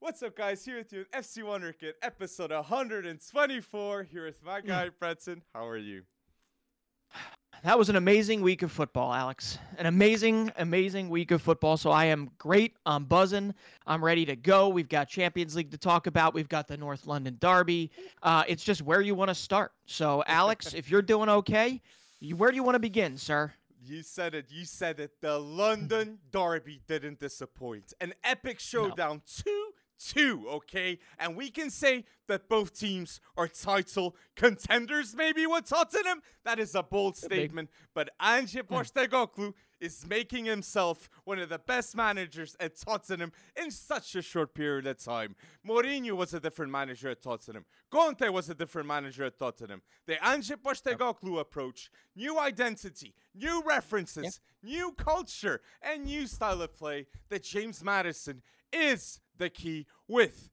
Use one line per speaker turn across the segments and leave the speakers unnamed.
What's up, guys? Here with you FC Wonderkid, episode 124. Here with my guy, Bretson. How are you?
That was an amazing week of football, Alex. An amazing, amazing week of football. So I am great. I'm buzzing. I'm ready to go. We've got Champions League to talk about. We've got the North London Derby. Uh, it's just where you want to start. So, Alex, if you're doing okay, you, where do you want to begin, sir?
You said it. You said it. The London Derby didn't disappoint. An epic showdown. No. Two two, okay? And we can say that both teams are title contenders, maybe with Tottenham. That is a bold statement. But Ange hmm. Postecoglou is making himself one of the best managers at Tottenham in such a short period of time. Mourinho was a different manager at Tottenham. Conte was a different manager at Tottenham. The Ange Postecoglou approach, new identity, new references, yep. new culture, and new style of play that James Maddison is the key with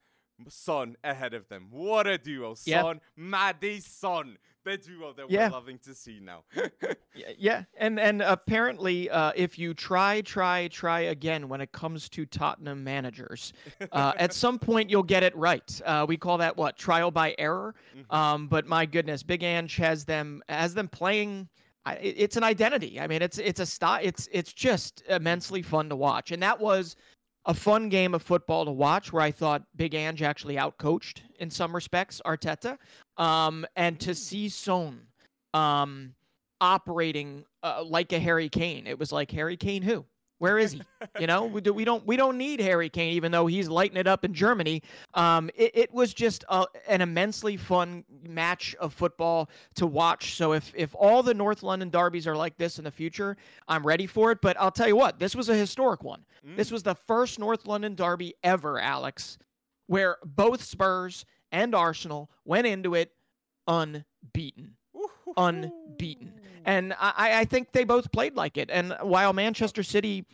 Son ahead of them. What a duo. Son Yep. Son, Maddison. The duo that yeah. we're loving to see now.
yeah, and and apparently, uh, if you try, try, try again when it comes to Tottenham managers, uh, at some point you'll get it right. Uh, we call that what trial by error. Mm-hmm. Um, but my goodness, Big Ange has them has them playing. It's an identity. I mean, it's it's a style. It's it's just immensely fun to watch, and that was a fun game of football to watch where I thought Big Ange actually outcoached in some respects Arteta. Um, and to see Son um, operating uh, like a Harry Kane, it was like Harry Kane who? Where is he? You know, we, do, we don't we don't need Harry Kane, even though he's lighting it up in Germany. Um, it, it was just a, an immensely fun match of football to watch. So if if all the North London derbies are like this in the future, I'm ready for it. But I'll tell you what, this was a historic one. Mm. This was the first North London derby ever, Alex, where both Spurs and Arsenal went into it unbeaten unbeaten. And I, I think they both played like it. And while Manchester City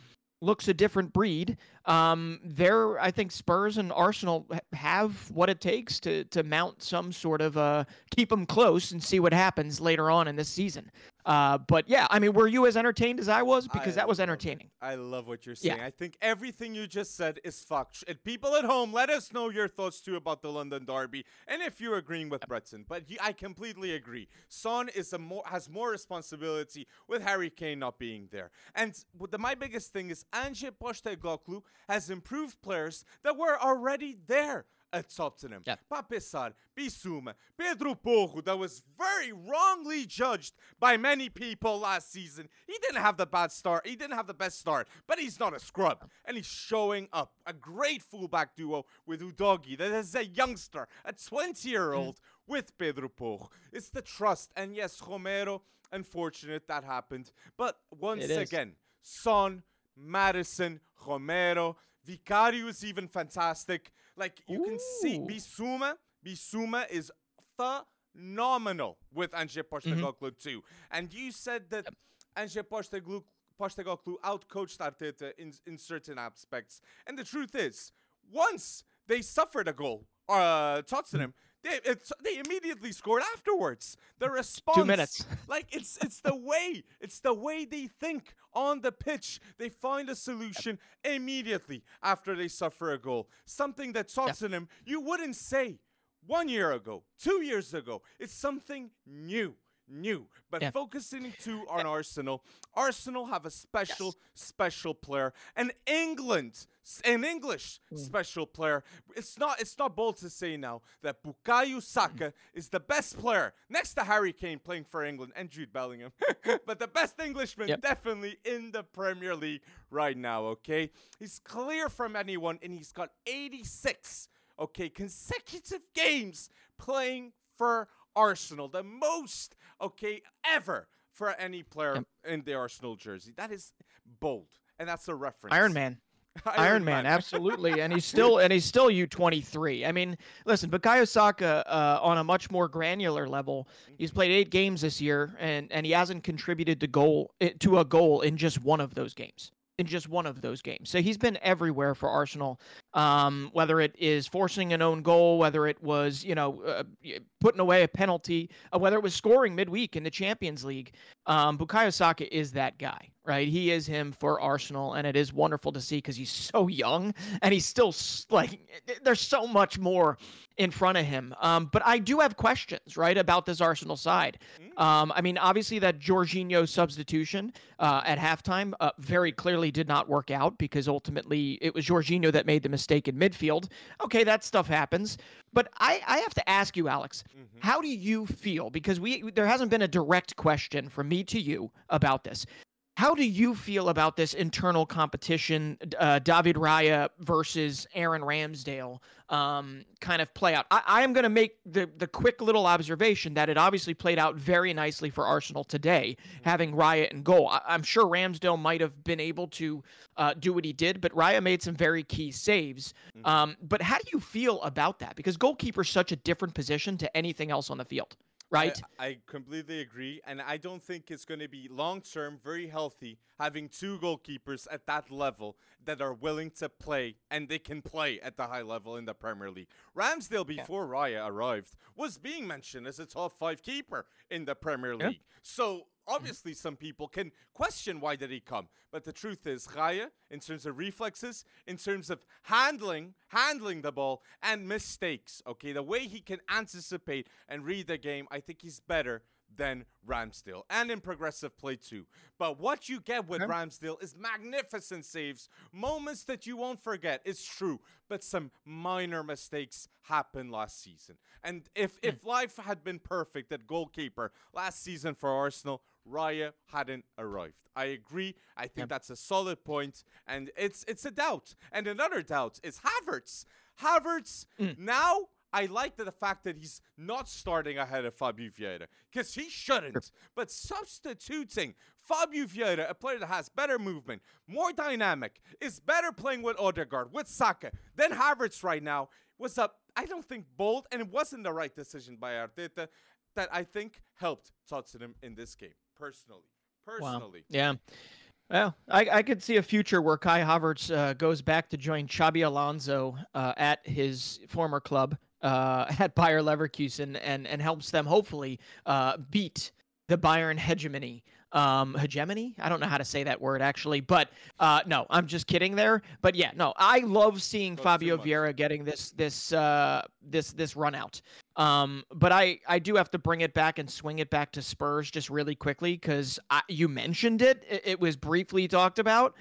looks a different breed. Um, there, I think Spurs and Arsenal have what it takes to to mount some sort of uh, keep them close and see what happens later on in this season. Uh, but yeah, I mean, were you as entertained as I was? Because I that was entertaining.
I love what you're saying. Yeah. I think everything you just said is fucked. And people at home, let us know your thoughts too about the London Derby, and if you're agreeing with Bretson. But I completely agree. Son is a more has more responsibility with Harry Kane not being there. And the, my biggest thing is Ange Postecoglou has improved players that were already there at Tottenham. Yeah. Pape Sarr, Bissouma, Pedro Porro, that was very wrongly judged by many people last season. He didn't have the bad start. He didn't have the best start, but he's not a scrub. And he's showing up. A great fullback duo with Udogie that is a youngster, a 20 year old mm. with Pedro Porro. It's the trust. And yes, Romero, unfortunate that happened. But once again, Son, Maddison, Romero, Vicario is even fantastic. Like you Ooh. can see, Bissouma, Bissouma is phenomenal with Ange Postecoglou mm-hmm. too. And you said that yep. Ange Postecoglou, Postecoglou outcoached Arteta in, in certain aspects. And the truth is, once they suffered a goal, uh, Tottenham, they, they immediately scored afterwards. The response,
two minutes.
like it's it's the way it's the way they think on the pitch. They find a solution immediately after they suffer a goal. Something that Tottenham yeah. you wouldn't say one year ago, two years ago. It's something new new. But yeah. focusing to on Arsenal, Arsenal have a special, yes. special player, and England, an English mm. special player. It's not, it's not bold to say now that Bukayo Saka mm. is the best player next to Harry Kane playing for England and Jude Bellingham, but the best Englishman yep. definitely in the Premier League right now. Okay, he's clear from anyone, and he's got 86 okay consecutive games playing for Arsenal, the most, okay, ever for any player yep. in the Arsenal jersey. That is bold, and that's a reference.
Iron Man. Iron, Iron Man, Man absolutely, and he's still and he's still U twenty three. I mean, listen, Bukayo Saka uh, on a much more granular level, he's played eight games this year, and and he hasn't contributed to goal eh, to a goal in just one of those games. In just one of those games. So he's been everywhere for Arsenal. Um, whether it is forcing an own goal, whether it was you know uh, putting away a penalty, uh, whether it was scoring midweek in the Champions League, um, Bukayo Saka is that guy, right? He is him for Arsenal, and it is wonderful to see because he's so young and he's still like there's so much more in front of him. Um, but I do have questions, right, about this Arsenal side. Mm. Um, I mean, obviously that Jorginho substitution uh, at halftime uh, very clearly did not work out because ultimately it was Jorginho that made the mistake in midfield. Okay, that stuff happens. But I, I have to ask you, Alex, mm-hmm. how do you feel? Because we there hasn't been a direct question from me to you about this. How do you feel about this internal competition, uh, David Raya versus Aaron Ramsdale, um, kind of play out? I, I am going to make the the quick little observation that it obviously played out very nicely for Arsenal today, mm-hmm. having Raya in goal. I, am sure Ramsdale might have been able to uh, do what he did, but Raya made some very key saves. Mm-hmm. Um, but how do you feel about that? Because goalkeeper is such a different position to anything else on the field right?
I, I, completely agree, and I don't think it's going to be long term very healthy having two goalkeepers at that level that are willing to play and they can play at the high level in the Premier League. Ramsdale, before yeah. Raya arrived, was being mentioned as a top five keeper in the Premier League. Yeah. So obviously some people can question why did he come but the truth is Raya in terms of reflexes in terms of handling handling the ball and mistakes okay the way he can anticipate and read the game i think he's better than Ramsdale and in progressive play too. But what you get with okay. Ramsdale is magnificent saves, moments that you won't forget. It's true, but some minor mistakes happened last season. And if mm. if life had been perfect at goalkeeper last season for Arsenal, Raya hadn't arrived. I agree. I think yep. that's a solid point, and it's it's a doubt. And another doubt is Havertz. Havertz mm. now. I like the fact that he's not starting ahead of Fabio Vieira because he shouldn't. But substituting Fabio Vieira, a player that has better movement, more dynamic, is better playing with Odegaard, with Saka than Havertz right now, was a I don't think bold, and it wasn't the right decision by Arteta that I think helped Tottenham in this game personally. Personally.
Wow. Yeah. Well, I, I could see a future where Kai Havertz uh, goes back to join Xabi Alonso uh, at his former club uh, at Bayer Leverkusen and, and helps them hopefully uh, beat the Bayern hegemony um, hegemony. I don't know how to say that word actually, but uh, no, I'm just kidding there. But yeah, no, I love seeing Fabio Vieira getting this this uh, this this run out. Um, but I I do have to bring it back and swing it back to Spurs just really quickly because you mentioned it. it. It was briefly talked about,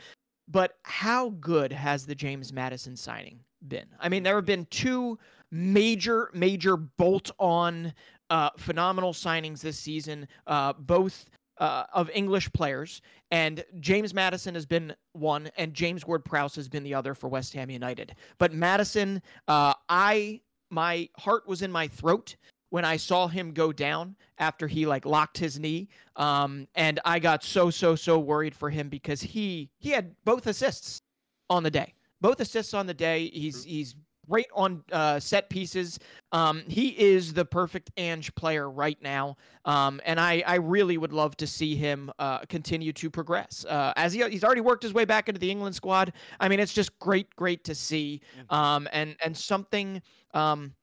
but how good has the James Maddison signing been? I mean, there have been two major major bolt on. Uh, phenomenal signings this season, uh, both uh, of English players, and James Maddison has been one, and James Ward-Prowse has been the other for West Ham United. But Maddison, uh, I my heart was in my throat when I saw him go down after he like locked his knee, um, and I got so so so worried for him because he he had both assists on the day, both assists on the day. He's he's great on uh, set pieces. Um, he is the perfect Ange player right now, um, and I, I really would love to see him uh, continue to progress. Uh, as he, he's already worked his way back into the England squad. I mean, it's just great, great to see, um, and and something um,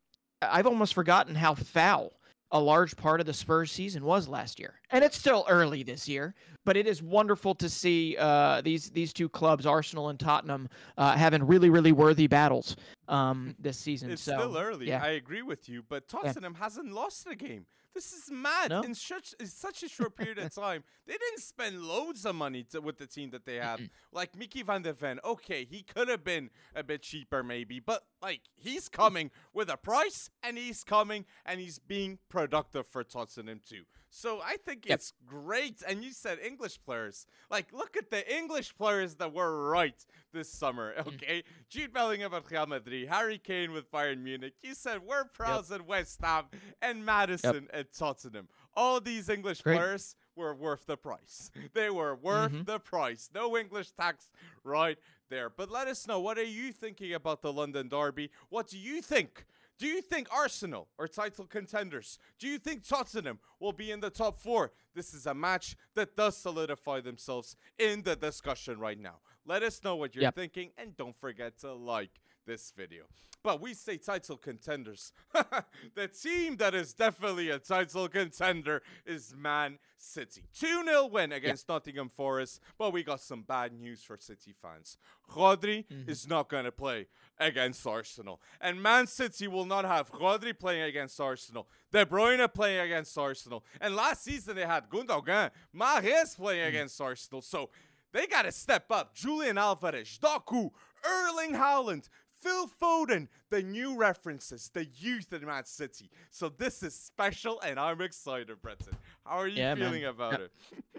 I've almost forgotten how foul a large part of the Spurs season was last year. And it's still early this year, but it is wonderful to see uh, these these two clubs, Arsenal and Tottenham, uh, having really really worthy battles um, this season.
It's
so,
still early.
Yeah.
I agree with you, but Tottenham yeah. hasn't lost a game. This is mad. No? In such in such a short period of time, they didn't spend loads of money to, with the team that they have. like Mickey Van de Ven, okay, he could have been a bit cheaper maybe, but like he's coming with a price, and he's coming and he's being productive for Tottenham too. So I think yep. it's great. And you said English players. Like, look at the English players that were right this summer. Mm. Okay, mm. Jude Bellingham at Real Madrid, Harry Kane with Bayern Munich. You said Ward-Prowse yep. at West Ham, and Maddison yep. at Tottenham. All these English great. players were worth the price. They were worth mm-hmm. the price. No English tax right there. But let us know what are you thinking about the London Derby? What do you think? Do you think Arsenal are title contenders? Do you think Tottenham will be in the top four? This is a match that does solidify themselves in the discussion right now. Let us know what you're
Yep.
thinking, and don't forget to like this video. But we say title contenders. the team that is definitely a title contender is Man City. 2 0 win against Nottingham Forest, but we got some bad news for City fans. Rodri
Mm-hmm.
is not going to play against Arsenal. And Man City will not have Rodri playing against Arsenal, De Bruyne playing against Arsenal. And last season they had Gundogan, Mahrez playing
Mm.
against Arsenal. So they got to step up. Julian Alvarez, Doku, Erling Haaland, Phil Foden, the new references, the youth in Man City. So this is special, and I'm excited, Breton. How are you
Yeah, man.
feeling about
Yep.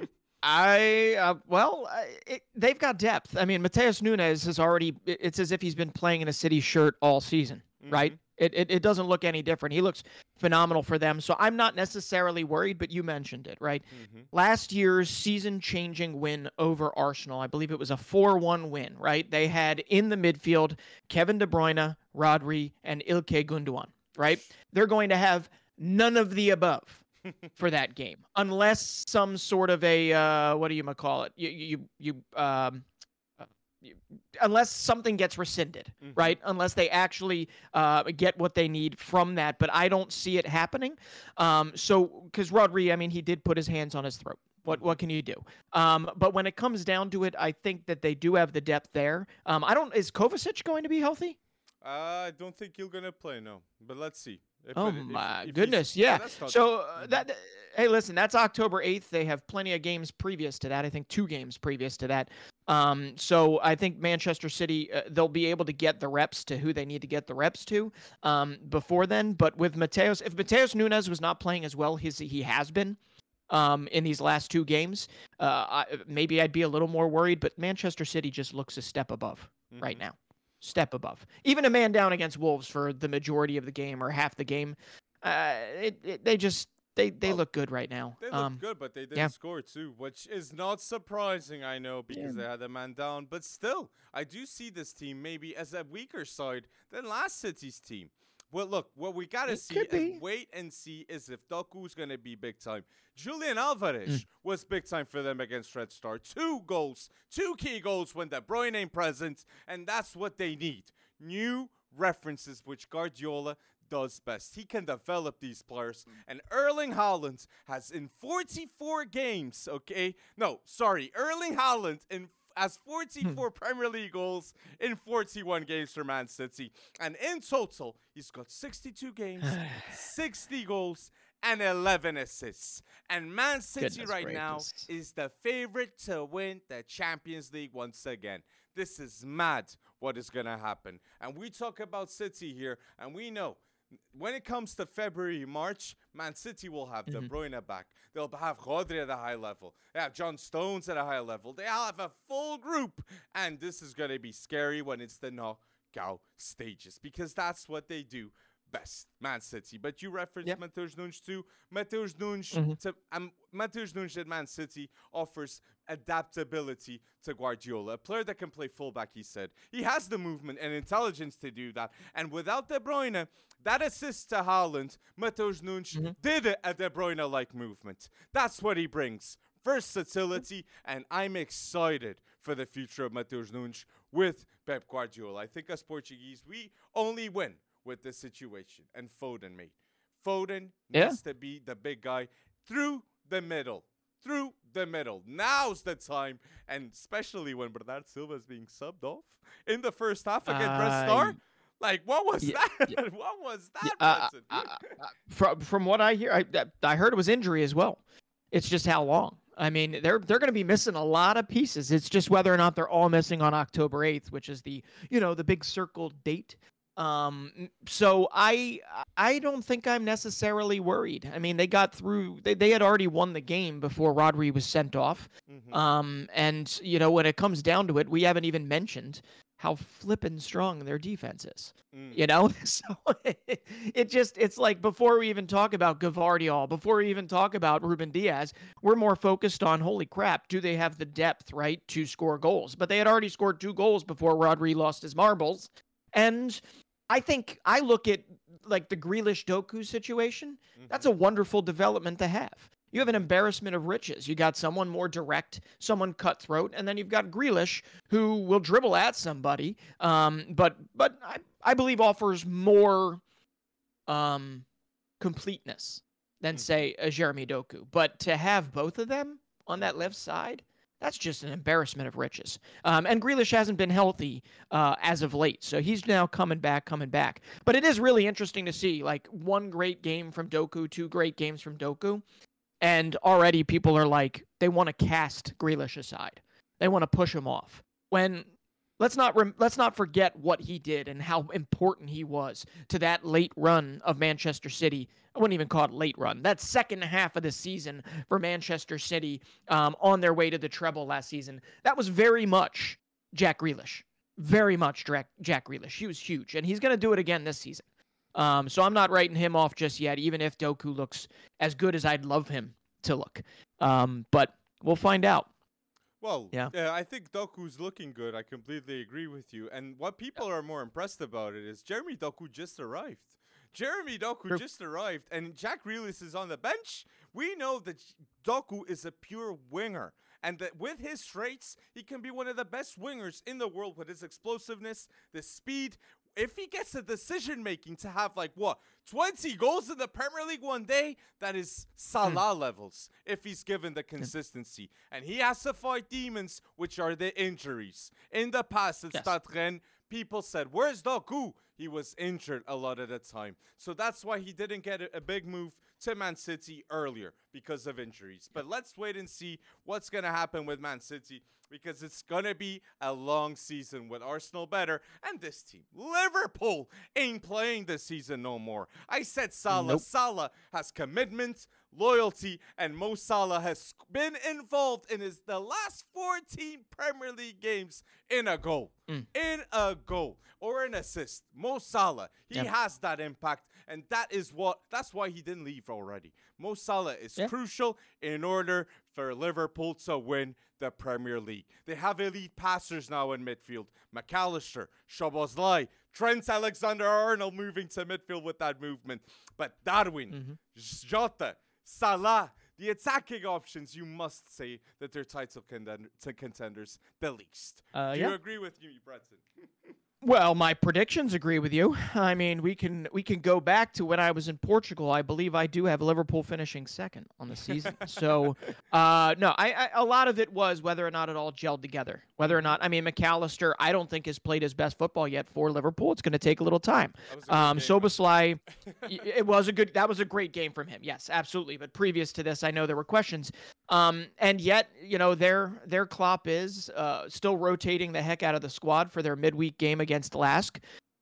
it?
I uh, well, I- it, they've got depth. I mean, Matheus Nunes has already. It's as if he's been playing in a City shirt all season, right? It, it it doesn't look any different. He looks phenomenal for them. So I'm not necessarily worried. But you mentioned it, right?
Mhm.
Last year's season-changing win over Arsenal, I believe it was a 4-1 win, right? They had in the midfield Kevin De Bruyne, Rodri, and Ilkay Gundogan, right? They're going to have none of the above for that game, unless some sort of a uh, what do you call it? You you you um. Unless something gets rescinded,
Mhm.
right? Unless they actually uh, get what they need from that, but I don't see it happening. Um, so because Rodri, I mean, he did put his hands on his throat. What what can you do? Um, but when it comes down to it, I think that they do have the depth there. Um, I don't. Is Kovacic going to be healthy?
Uh, I don't think you're gonna play, no. But let's see.
Oh
if-
my
if
goodness, yeah.
not-
So uh, that hey, listen, that's October eighth. They have plenty of games previous to that. I think two games previous to that. Um, so I think Manchester City uh, they'll be able to get the reps to who they need to get the reps to um, before then. But with Mateus, if Matheus Nunes was not playing as well as he has been. Um, in these last two games, uh, I, maybe I'd be a little more worried, but Manchester City just looks a step above right
Mhm.
now. Step above. Even a man down against Wolves for the majority of the game or half the game, uh, it, it, they just they they look good right now.
They look
Um,
good, but they didn't
yeah.
score too, which is not surprising, I know, because they had a man down. But still, I do see this team maybe as a weaker side than last City's team. Well, look, what we gotta
It
see is wait and see is if Doku's gonna be big time. Julian Alvarez
Mm.
was big time for them against Red Star. Two goals, two key goals when De Bruyne ain't present, and that's what they need. New references, which Guardiola does best. He can develop these players. And Erling Haaland has in 44 games, okay? No, sorry, Erling Haaland in has hmm. 44 Premier League goals in 41 games for Man City. And in total, he's got 62 games, 60 goals, and 11 assists. And Man City
Goodness
right now is the favorite to win the Champions League once again. This is mad what is going to happen. And we talk about City here, and we know when it comes to February, March, Man City will have De mm-hmm. Bruyne back. They'll have Rodri at a high level. They have John Stones at a high level. They have a full group. And this is going to be scary when it's the knockout stages because that's what they do best, Man City. But you referenced
Yep.
Matheus Nunes too. Matheus Nunes,
Mhm.
to, um, Matheus Nunes at Man City offers adaptability to Guardiola. A player that can play fullback, he said. He has the movement and intelligence to do that. And without De Bruyne, that assist to Haaland, Matheus Nunes did a- a De Bruyne-like movement. That's what he brings. Versatility, and I'm excited for the future of Matheus Nunes with Pep Guardiola. I think as Portuguese, we only win with this situation. And Foden, mate. Foden
Yeah.
needs to be the big guy through the middle. Through the middle. Now's the time. And especially when Bernard Silva is being subbed off in the first half against Red Star. Like, what was
Yeah,
that?
yeah.
what was that,
uh, uh, uh, from from what I hear, I I heard it was injury as well. It's just how long. I mean, they're they're going to be missing a lot of pieces. It's just whether or not they're all missing on October eighth, which is the you know the big circle date. Um, so I I don't think I'm necessarily worried. I mean, they got through. They they had already won the game before Rodri was sent off.
Mhm.
Um, and you know when it comes down to it, we haven't even mentioned how flippin' strong their defense is
Mm.
you know so it, it just it's like before we even talk about Gavardiol, before we even talk about Ruben Dias we're more focused on holy crap do they have the depth right to score goals but they had already scored two goals before Rodri lost his marbles and I think I look at like the Grealish Doku situation that's a wonderful development to have you have an embarrassment of riches. You got someone more direct, someone cutthroat, and then you've got Grealish who will dribble at somebody, um, but but I, I believe offers more um, completeness than mm-hmm. say a Jeremy Doku. But to have both of them on that left side, that's just an embarrassment of riches. Um, and Grealish hasn't been healthy uh, as of late, so he's now coming back, coming back. But it is really interesting to see like one great game from Doku, two great games from Doku, and already people are like they want to cast Grealish aside. They want to push him off. When let's not rem- let's not forget what he did and how important he was to that late run of Manchester City. I wouldn't even call it late run. That second half of the season for Manchester City um, on their way to the treble last season. That was very much Jack Grealish. Very much Jack, Jack Grealish. He was huge, and he's going to do it again this season. Um, so I'm not writing him off just yet, even if Doku looks as good as I'd love him to look. Um, but we'll find out.
Well, yeah. I think Doku's looking good. I completely agree with you. And what people yeah. are more impressed about it is Jeremy Doku just arrived. Jeremy Doku just arrived, and Jack Grealish is on the bench. We know that Doku is a pure winger, and that with his traits, he can be one of the best wingers in the world with his explosiveness, the speed, if he gets the decision making to have like what 20 goals in the Premier League one day, that is Salah mm. levels if he's given the consistency. And he has to fight demons, which are the injuries. In the past at yes. Stade Rennes, people said, Where's Doku? He was injured a lot of the time. So that's why he didn't get a, a big move to Man City earlier because of injuries. But let's wait and see what's going to happen with Man City because it's going to be a long season with Arsenal better and this team. Liverpool ain't playing this season no more. I said Salah. Nope. Salah has commitment, loyalty, and Mo Salah has been involved in his the last 14 Premier League games in a goal. Mm. In a goal or an assist. Mo Salah, he has that impact and that is what that's why he didn't leave already. Mo Salah is yeah. crucial in order for Liverpool to win the Premier League. They have elite passers now in midfield. McAllister, Szoboszlai, Trent Alexander-Arnold moving to midfield with that movement. But Darwin, mm-hmm. Jota, Salah, the attacking options, you must say that they're title contenders the least. Uh, Do yeah. you agree with me, Breton?
Well, my predictions agree with you. I mean, we can we can go back to when I was in Portugal. I believe I do have Liverpool finishing second on the season. so, uh, no, I, I, a lot of it was whether or not it all gelled together. Whether or not, I mean, McAllister, I don't think has played his best football yet for Liverpool. It's going to take a little time. Um, Szoboszlai, it was a good. That was a great game from him. Yes, absolutely. But previous to this, I know there were questions. Um, and yet, you know, their their Klopp is uh, still rotating the heck out of the squad for their midweek game against Lask.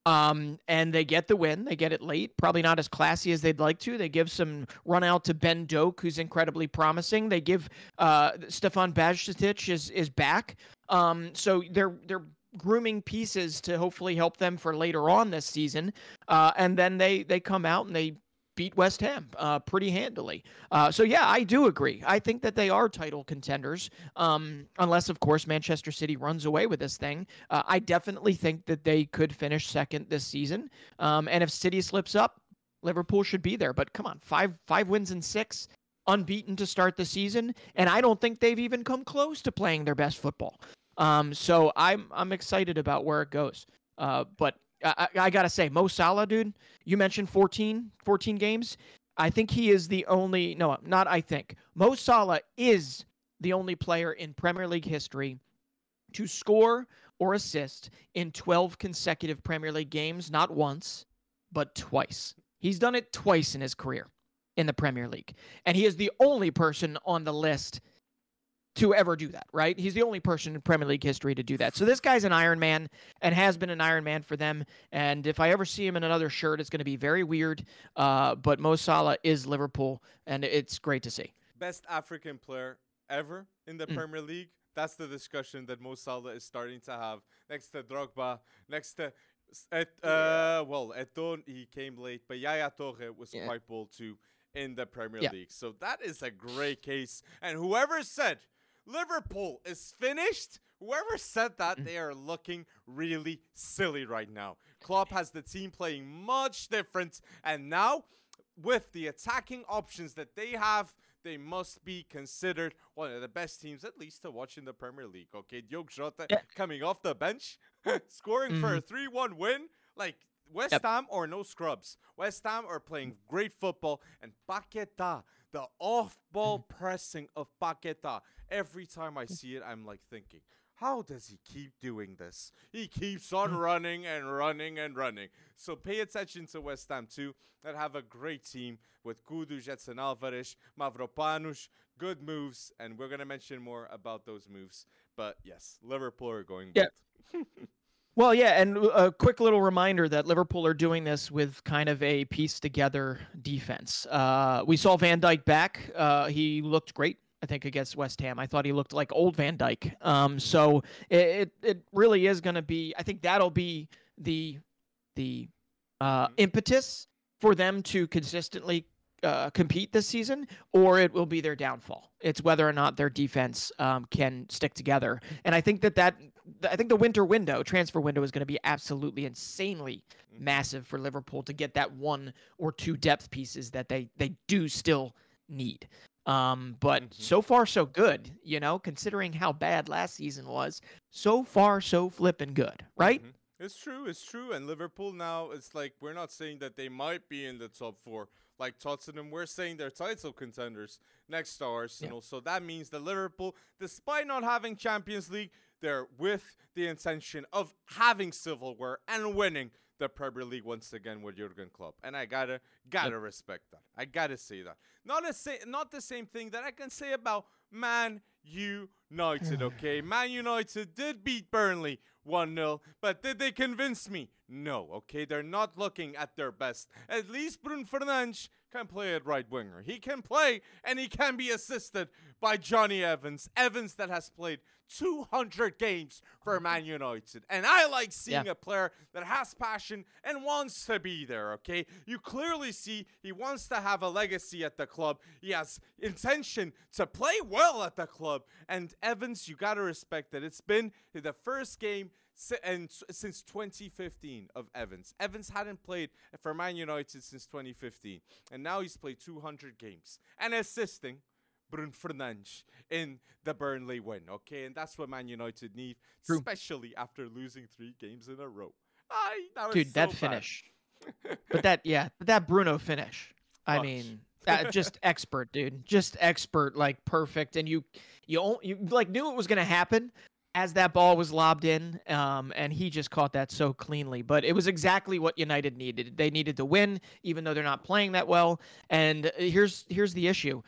Um, and they get the win. They get it late. Probably not as classy as they'd like to. They give some run out to Ben Doak, who's incredibly promising. They give uh, Stefan Bajcetic is is back. Um, so they're they're grooming pieces to hopefully help them for later on this season. Uh, and then they they come out and they beat West Ham uh, pretty handily. Uh, so yeah, I do agree. I think that they are title contenders, um, unless of course Manchester City runs away with this thing. Uh, I definitely think that they could finish second this season. Um, and if City slips up, Liverpool should be there. But come on, five five wins in six, unbeaten to start the season, and I don't think they've even come close to playing their best football. Um, so I'm I'm excited about where it goes. Uh, but I, I gotta say, Mo Salah, dude. You mentioned 14, 14 games. I think he is the only. No, not I think. Mo Salah is the only player in Premier League history to score or assist in 12 consecutive Premier League games, not once, but twice. He's done it twice in his career in the Premier League. And he is the only person on the list to ever do that, right? He's the only person in Premier League history to do that. So this guy's an Iron Man and has been an Iron Man for them. And if I ever see him in another shirt, it's going to be very weird. Uh, but Mo Salah is Liverpool, and it's great to see.
Best African player ever in the mm. Premier League. That's the discussion that Mo Salah is starting to have next to Drogba, next to at, uh, well, Eto'o he came late, but Yaya Toure was yeah. quite bold too in the Premier yeah. League. So that is a great case. And whoever said Liverpool is finished. Whoever said that, mm. they are looking really silly right now. Klopp has the team playing much different, and now with the attacking options that they have, they must be considered one of the best teams, at least to watch in the Premier League. Okay, Diogo Jota
Yeah.
coming off the bench, scoring for a 3 1 win. Like, West
Yep.
Ham or no scrubs. West Ham are playing great football, and Paqueta, the off ball pressing of Paqueta, every time I see it, I'm like thinking, how does he keep doing this? He keeps on running and running and running. So pay attention to West Ham too. That have a great team with Kudus, Edson Alvarez, Mavropanos, good moves, and we're gonna mention more about those moves. But yes, Liverpool are going.
Yeah. Well, yeah, and a quick little reminder that Liverpool are doing this with kind of a piece together defense. Uh, we saw Van Dijk back. Uh, he looked great, I think, against West Ham. I thought he looked like old Van Dijk. Um, so it, it, really is going to be. I think that'll be the the uh,
Mhm.
impetus for them to consistently uh, compete this season, or it will be their downfall. It's whether or not their defense um, can stick together. And I think that that I think the winter window, transfer window, is going to be absolutely insanely
Mhm.
massive for Liverpool to get that one or two depth pieces that they they do still need. Um, but
Mhm.
so far so good, you know, considering how bad last season was. So far so flipping good, right?
Mhm. It's true. It's true. And Liverpool now, it's like we're not saying that they might be in the top four like Tottenham. We're saying they're title contenders next to Arsenal. So that means that Liverpool, despite not having Champions League, they're with the intention of having silverware and winning the Premier League once again with Jurgen Klopp. And I gotta gotta respect that. I gotta say that. Not a say, not the same thing that I can say about Man United. Okay, Man United did beat Burnley 1 0, but did they convince me? No, okay, they're not looking at their best. At least Bruno Fernandes can play at right winger. He can play and he can be assisted by Jonny Evans. Evans that has played 200 games for mm-hmm. Man United. And I like seeing
Yeah.
a player that has passion and wants to be there, okay? You clearly see he wants to have a legacy at the club. He has intention to play well at the club. And Evans, you got to respect that it's been the first game si- and s- since 2015 of Evans. Evans hadn't played for Man United since 2015, and now he's played 200 games and assisting Bruno Fernandes in the Burnley win. Okay, and that's what Man United need,
True.
especially after losing three games in a row. I, that was
Dude, that
bad.
finish. But that yeah, but that Bruno finish. I mean, that just expert, dude. Just expert, like perfect. And you you you like knew it was gonna happen as that ball was lobbed in. Um, and he just caught that so cleanly. But it was exactly what United needed. They needed to win, even though they're not playing that well. And uh, here's here's the issue.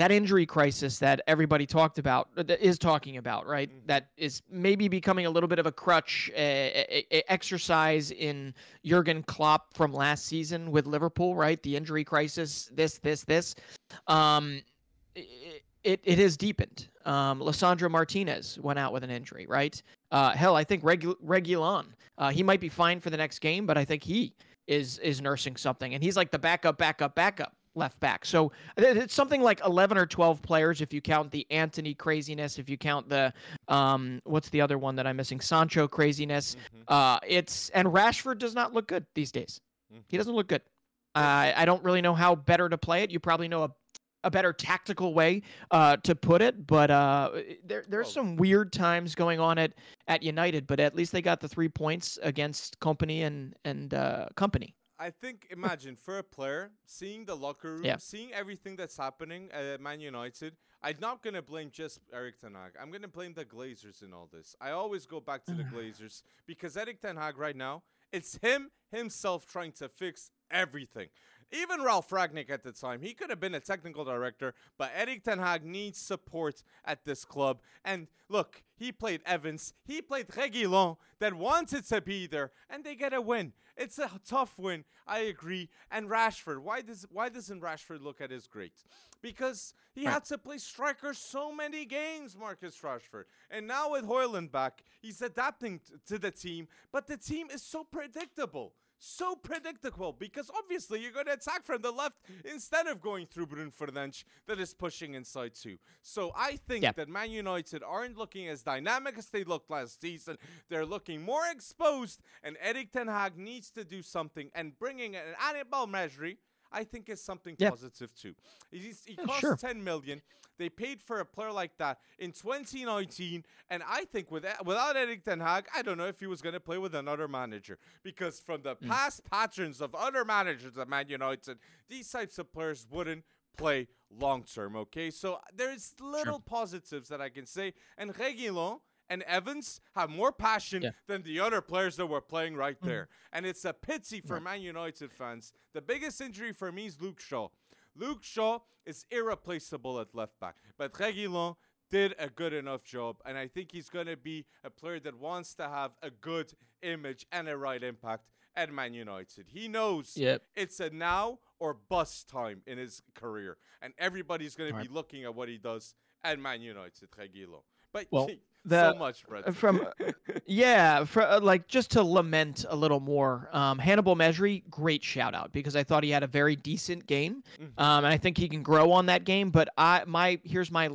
That injury crisis that everybody talked about uh, that is talking about, right?
Mhm.
That is maybe becoming a little bit of a crutch, uh, a, a- exercise in Jurgen Klopp from last season with Liverpool, right? The injury crisis, this, this, this. Um, it, it, it has deepened. Um, Lisandro Martinez went out with an injury, right? Uh, hell, I think Regu- Reguilon, uh, he might be fine for the next game, but I think he is is nursing something, and he's like the backup, backup, backup left back. So it's something like 11 or 12 players if you count the Antony craziness, if you count the um, what's the other one that I'm missing? Sancho craziness.
Mhm.
Uh, it's and Rashford does not look good these days.
Mhm.
He doesn't look good. Uh, I don't really know how better to play it. You probably know a, a better tactical way uh, to put it, but uh, there there's
Well-
some weird times going on at at United. But at least they got the three points against Kompany and and uh, Kompany.
I think imagine for a player seeing the locker room,
Yeah.
seeing everything that's happening at Man United. I'm not gonna blame just Erik Ten Hag. I'm gonna blame the Glazers in all this. I always go back to the mm. Glazers because Erik Ten Hag right now, it's him himself trying to fix everything. Even Ralf Rangnick at the time, he could have been a technical director, but Erik Ten Hag needs support at this club. And look, he played Evans, he played Reguilon that wanted to be there, and they get a win. It's a tough win, I agree. And Rashford, why does why doesn't Rashford look at his great? Because he
Right.
had to play striker so many games, Marcus Rashford. And now with Hojlund back, he's adapting t- to the team, but the team is so predictable. So predictable because obviously you're going to attack from the left instead of going through Bruno Fernandes that is pushing inside too. So I think
Yeah.
that Man United aren't looking as dynamic as they looked last season. They're looking more exposed, and Erik Ten Hag needs to do something. And bringing an Hannibal Mejbri, I think is something
Yeah.
positive too. He's, he
Yeah,
costs
sure.
10 million. They paid for a player like that in 2019, and I think with without Erik Ten Hag, I don't know if he was going to play with another manager because from the
Mm.
past patterns of other managers at Man United, these types of players wouldn't play long term. Okay, so there's little positives that I can say, and Reguilon and Evans have more passion
Yeah. Mm-hmm.
than the other players that were playing right there. And it's a pity for Man United fans. The biggest injury for me is Luke Shaw. Luke Shaw is irreplaceable at left back, but Reguilon did a good enough job, and I think he's going to be a player that wants to have a good image and a right impact at Man United. He knows
Yep.
it's a now or bust time in his career, and everybody's going
Right.
to be looking at what he does at Man United, Reguilon. But
Well, the-
much, Brett.
Uh, from yeah for uh, like just to lament a little more um hannibal Mejbri, great shout out because i thought he had a very decent game
Mhm.
um and i think he can grow on that game but i my here's my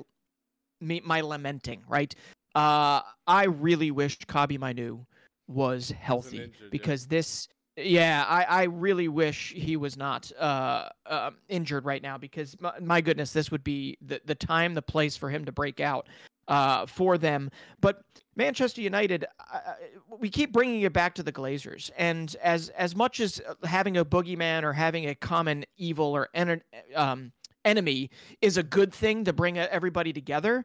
me my lamenting right uh i really wished Kobbie Mainoo was healthy
injured, yeah.
because this yeah i i really wish he was not uh, uh injured right now because my, my goodness this would be the the time the place for him to break out uh for them. But Manchester United, uh, we keep bringing it back to the Glazers, and as as much as having a boogeyman or having a common evil or en- um, enemy is a good thing to bring everybody together,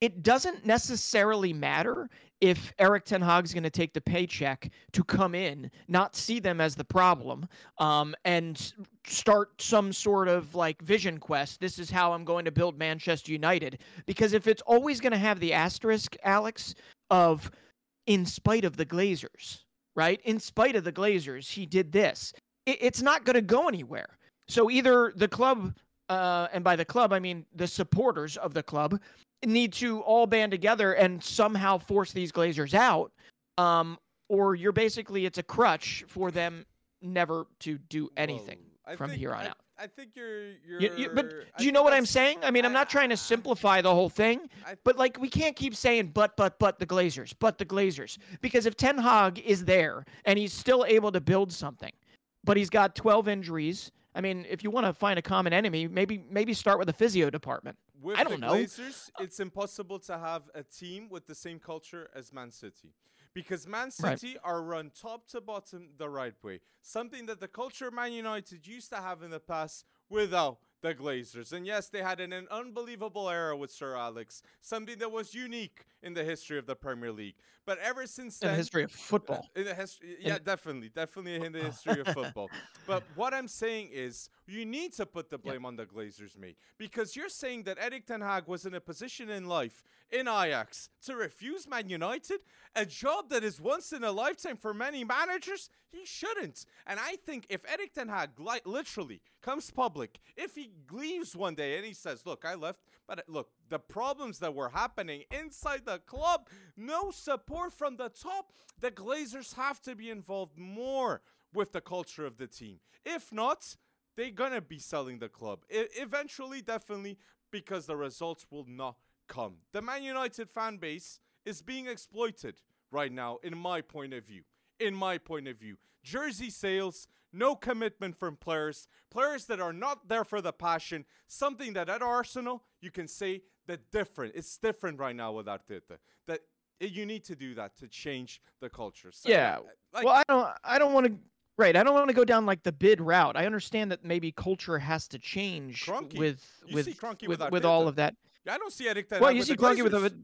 it doesn't necessarily matter if Erik Ten Hag's going to take the paycheck to come in, not see them as the problem, um, and start some sort of like vision quest. This is how I'm going to build Manchester United. Because if it's always going to have the asterisk, Alex, of in spite of the Glazers, right? In spite of the Glazers, he did this. It, it's not going to go anywhere. So either the club, uh, and by the club I mean the supporters of the club, need to all band together and somehow force these Glazers out, um, or you're basically it's a crutch for them never to do anything
I
from
think-
here on
I,
out.
I think you're. you're
You- you- but do you know what I'm saying? I mean, I'm not trying to simplify the whole thing,
I-
but like we can't keep saying but but but the Glazers, but the Glazers because if Ten Hag is there and he's still able to build something, but he's got 12 injuries. I mean, if you want to find a common enemy, maybe maybe start with the physio department.
With
I
the
don't know.
Glazers, uh, it's impossible to have a team with the same culture as Man City. Because Man
Right.
City are run top to bottom the right way. Something that the culture of Man United used to have in the past without the Glazers. And yes, they had an, an unbelievable era with Sir Alex, something that was unique in the history of the Premier League. But ever since
In
then,
the history of
uh,
football.
in the history, yeah, definitely, definitely in the history of football. But what I'm saying is, you need to put the blame on the Glazers, mate, because you're saying that Erik Ten Hag was in a position in life in Ajax to refuse Man United, a job that is once in a lifetime for many managers. He shouldn't. And I think if Erik Ten Hag li- literally comes public, if he leaves one day and he says, "Look, I left," but uh, look, the problems that were happening inside the club, no support from the top. The Glazers have to be involved more with the culture of the team. If not, they're gonna be selling the club. I- eventually, definitely, because the results will not come. The Man United fan base is being exploited right now, in my point of view. In my point of view, jersey sales, no commitment from players, players that are not there for the passion. Something that at Arsenal you can say that different. It's different right now with Arteta. That you need to do that to change the culture. So,
Yeah,
uh, like,
well, I don't I don't want to right. I don't want to go down like the bid route. I understand that maybe culture has to change with
You
with with,
with
all of that.
I don't see Ten
Well, you see Kroenke with a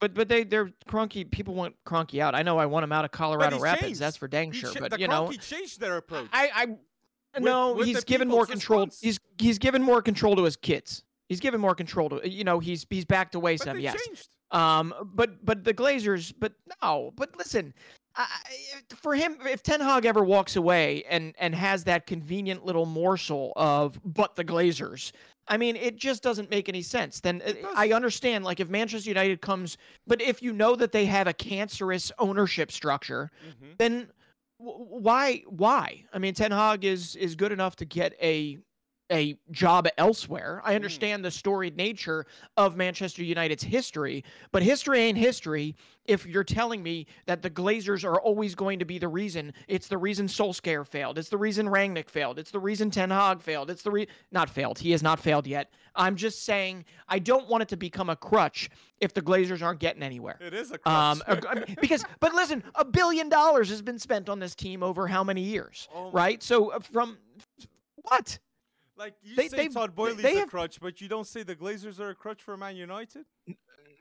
but but they they're Kroenke people want Kroenke out. I know I want him out of Colorado Rapids.
changed.
That's for dang
He
sure.
cha-
but
the
you know,
Kroenke changed their approach.
I I no,
with
he's given more control.
response.
He's he's given more control to his kids. He's given more control to you know he's he's backed away
but
some. Yes.
changed.
Um, but but the Glazers, but no, but listen, I, for him, if Ten Hag ever walks away and and has that convenient little morsel of but the Glazers, I mean, it just doesn't make any sense. Then uh. I understand, like if Manchester United comes, but if you know that they have a cancerous ownership structure,
mm-hmm.
then w- why why? I mean, Ten Hag is is good enough to get a a job elsewhere. I
Mm.
understand the storied nature of Manchester United's history, but history ain't history if you're telling me that the Glazers are always going to be the reason. It's the reason Solskjaer failed. It's the reason Rangnick failed. It's the reason Ten Hag failed. It's the re not failed. He has not failed yet. I'm just saying I don't want it to become a crutch if the Glazers aren't getting anywhere.
It is a
Um,
crutch.
a- mean, because, but listen, a billion dollars has been spent on this team over how many years,
Oh
right? So uh, from what?
Like you
they-
say Todd Boehly's
they
a crutch, but you don't say the Glazers are a crutch for Man United.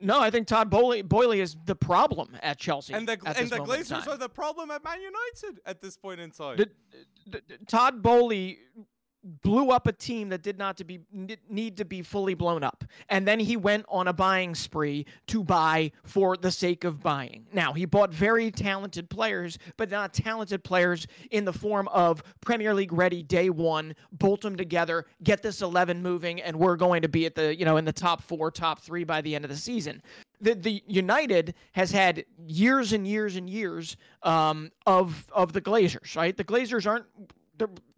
No, I think Todd Boehly, Boehly is the problem at Chelsea.
And the and the Glazers are the problem at Man United at this point in time.
The- the- Todd Boehly blew up a team that did not to be need to be fully blown up and then he went on a buying spree to buy for the sake of buying now he bought very talented players but not talented players in the form of premier league ready day one bolt them together get this 11 moving and we're going to be at the you know in the top four top three by the end of the season the, the United has had years and years and years um, of of the Glazers, right? The Glazers aren't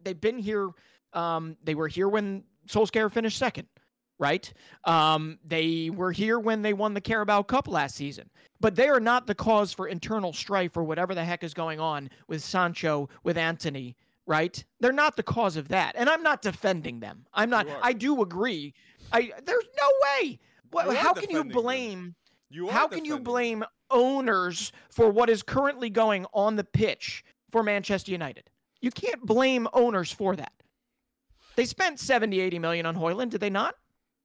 they've been here. Um, they were here when Solskjaer finished second, right? Um, they were here when they won the Carabao Cup last season. But they are not the cause for internal strife or whatever the heck is going on with Sancho, with Antony, right? They're not the cause of that. And I'm not defending them. I'm not. I do agree. I there's no way.
Are
how can you blame?
You
How can you blame owners for what is currently going on the pitch for Manchester United? You can't blame owners for that. They spent 70, 80 million on Hojlund, did they not?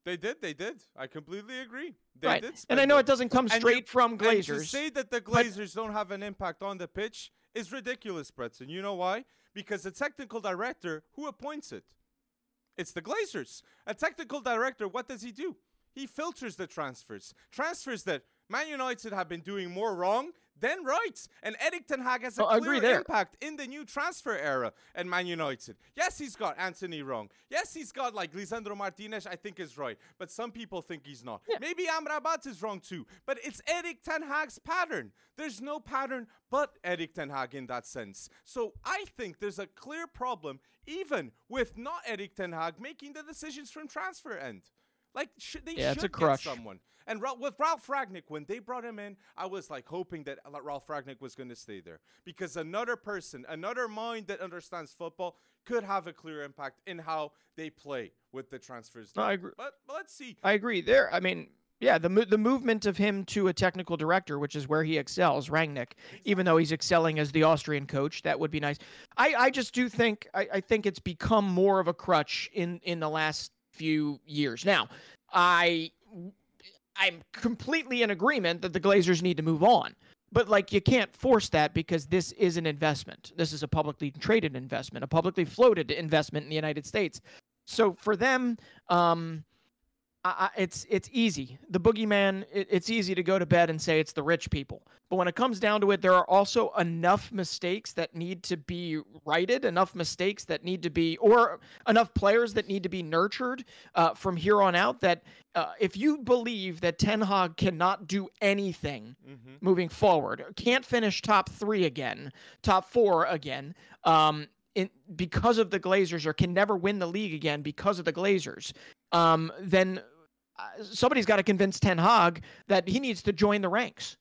They did. They did. I completely agree. They
right.
did.
And I know
it.
doesn't come straight from
And to say that the Glazers don't have an impact on the pitch is ridiculous, Bretson. You know why? Because the technical director, who appoints it? It's the Glazers. A technical director, what does he do? He filters the transfers. Transfers that Man United have been doing more wrong than right. And Erik Ten Hag has a
Oh,
clear impact in the new transfer era at Man United. Yes, he's got Antony wrong. Yes, he's got like Lisandro Martinez, I think is right. But some people think he's not.
Yeah.
Maybe Amrabat is wrong too. But it's Erik Ten Hag's pattern. There's no pattern but Erik Ten Hag in that sense. So I think there's a clear problem even with not Erik Ten Hag making the decisions from transfer end. Like sh- they
Yeah,
should get someone. And Ra- with Ralf Rangnick, when they brought him in, I was like hoping that uh, Ralf Rangnick was going to stay there because another person, another mind that understands football, could have a clear impact in how they play with the transfers.
No, I agree.
But, but let's see.
I agree. There, I mean, yeah, the mo- the movement of him to a technical director, which is where he excels, Rangnick, even though he's excelling as the Austrian coach, that would be nice. I, I just do think I, I think it's become more of a crutch in in the last few years. Now, I I'm completely in agreement that the Glazers need to move on. But like you can't force that because this is an investment. This is a publicly traded investment, a publicly floated investment in the United States. So for them, um, I, it's it's easy. The boogeyman. It, it's easy to go to bed and say it's the rich people. But when it comes down to it, there are also enough mistakes that need to be righted, enough mistakes that need to be, or enough players that need to be nurtured uh, from here on out. That uh, if you believe that Ten Hag cannot do anything
Mm-hmm.
moving forward, can't finish top three again, top four again, um, in, because of the Glazers, or can never win the league again because of the Glazers, um, then uh, somebody's got to convince Ten Hag that he needs to join the ranks.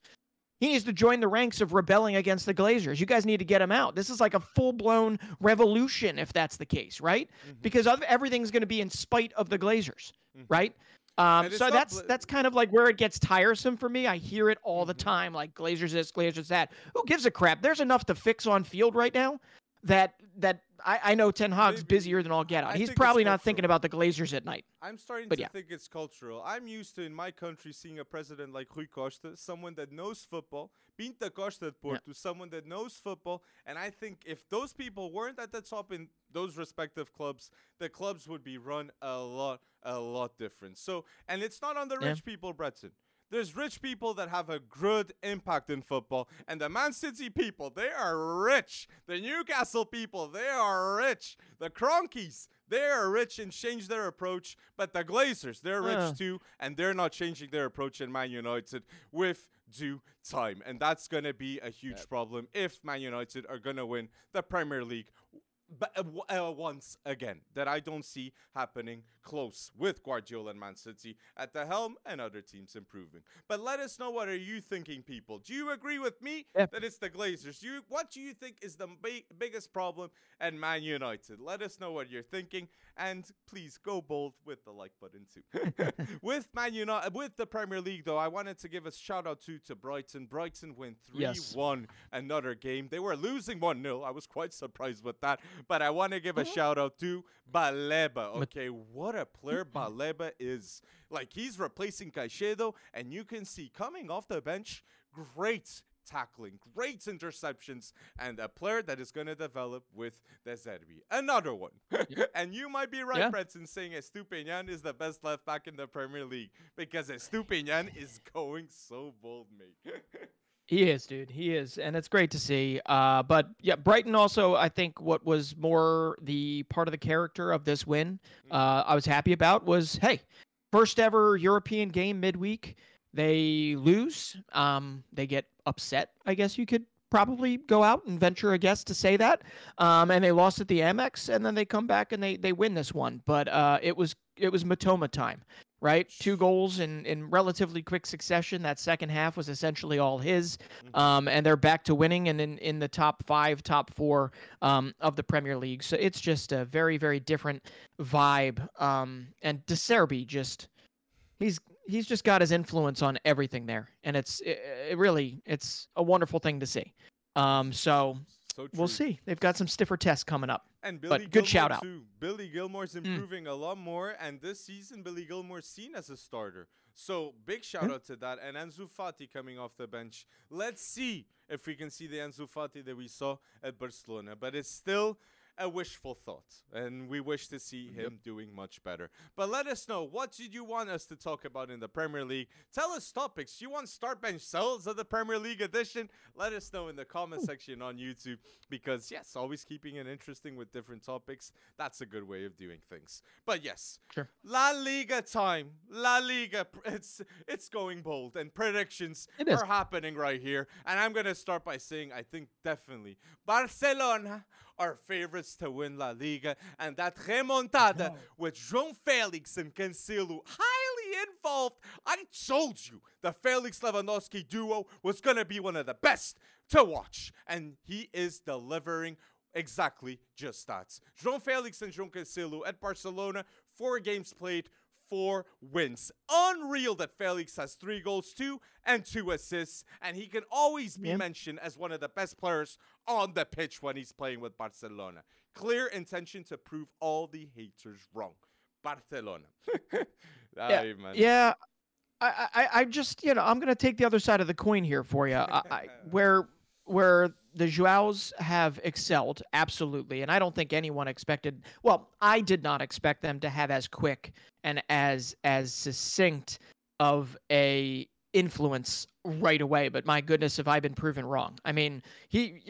He needs to join the ranks of rebelling against the Glazers. You guys need to get him out. This is like a full blown revolution if that's the case, right?
Mm-hmm.
Because of, everything's going to be in spite of the Glazers, right? Um, so that's
bla-
that's kind of like where it gets tiresome for me. I hear it all the
Mhm.
time, like Glazers this, Glazers that. Who gives a crap? There's enough to fix on field right now that that I, I know Ten Hag's
Maybe-
busier than all get out.
I
He's
think it's
probably not thinking about the Glazers at night.
I'm starting
But
to
yeah.
think it's cultural. I'm used to in my country seeing a president like Rui Costa, someone that knows football, Pinta Costa at Porto, someone that knows football, and I think if those people weren't at the top in those respective clubs, the clubs would be run a lot, a lot different. So, and it's not on the
Yeah.
rich people, Breton. There's rich people that have a good impact in football, and the Man City people, they are rich. The Newcastle people, they are rich. The Kroenkes, they are rich and change their approach, but the Glazers, they're
Uh.
rich too, and they're not changing their approach in Man United with due time, and that's gonna be a huge problem if Man United are gonna win the Premier League but uh, uh, once again that I don't see happening close with Guardiola and Man City at the helm and other teams improving. But let us know what are you thinking, people? Do you agree with me yeah. that it's the Glazers? You, what do you think is the biggest problem at Man United? Let us know what you're thinking, and please go bold with the like button too. with Man United, with the Premier League though, I wanted to give a shout out to to Brighton. Brighton win three one yes. another game. They were losing one 0 I was quite surprised with that. But I want to give a mm-hmm. shout out to Baleba. Okay, what a player Baleba is. Like he's replacing Caicedo, and you can see coming off the bench, great tackling, great interceptions, and a player that is going to develop with De Zerbi. Another one. and you might be right, yeah. in saying Estupiñan is the best left back in the Premier League because Estupiñan is going so bold, mate.
He is, dude. He is, and it's great to see. Uh, but yeah, Brighton also. I think what was more the part of the character of this win, mm. uh, I was happy about was hey, first ever European game midweek. They lose. Um, they get upset. I guess you could probably go out and venture a guess to say that. Um, and they lost at the Amex, and then they come back and they they win this one. But uh, it was it was Mitoma time right? Two goals in, in relatively quick succession. That second half was essentially all his. Mm-hmm. Um, and they're back to winning and in, in the top five, top four um, of the Premier League. So it's just a very, very different vibe. Um, and De Zerbi just he's he's just got his influence on everything there. And it's it, it really it's a wonderful thing to see. Um, so so we'll see. They've got some stiffer tests coming up.
And Billy but good shout out. Too. Billy Gilmour's mm. improving mm. a lot more, and this season Billy Gilmour's seen as a starter. So big shout mm. out to that. And Ansu Fati coming off the bench. Let's see if we can see the Ansu Fati that we saw at Barcelona. But it's still a wishful thought, and we wish to see him yep. doing much better. But let us know what did you want us to talk about in the Premier League? Tell us topics. You want start bench cells of the Premier League edition? Let us know in the comment section on YouTube because yes, always keeping it interesting with different topics. That's a good way of doing things. But yes,
sure.
La Liga time. La Liga. It's it's going bold, and predictions are happening right here. And I'm gonna start by saying I think definitely Barcelona are favorites to win La Liga, and that remontada with João Felix and Cancelo highly involved. I told you the Felix Lewandowski duo was going to be one of the best to watch, and he is delivering exactly just that. João Felix and João Cancelo at Barcelona, four games played, four wins. Unreal that Felix has three goals, two and two assists, and he can always be mentioned as one of the best players on the pitch when he's playing with Barcelona. Clear intention to prove all the haters wrong. Barcelona.
yeah, yeah. I, I, I just, you know, I'm gonna take the other side of the coin here for you. I, I, where where the Joaos have excelled absolutely, and I don't think anyone expected. Well, I did not expect them to have as quick and as as succinct of a influence right away. But my goodness, have I been proven wrong? I mean, he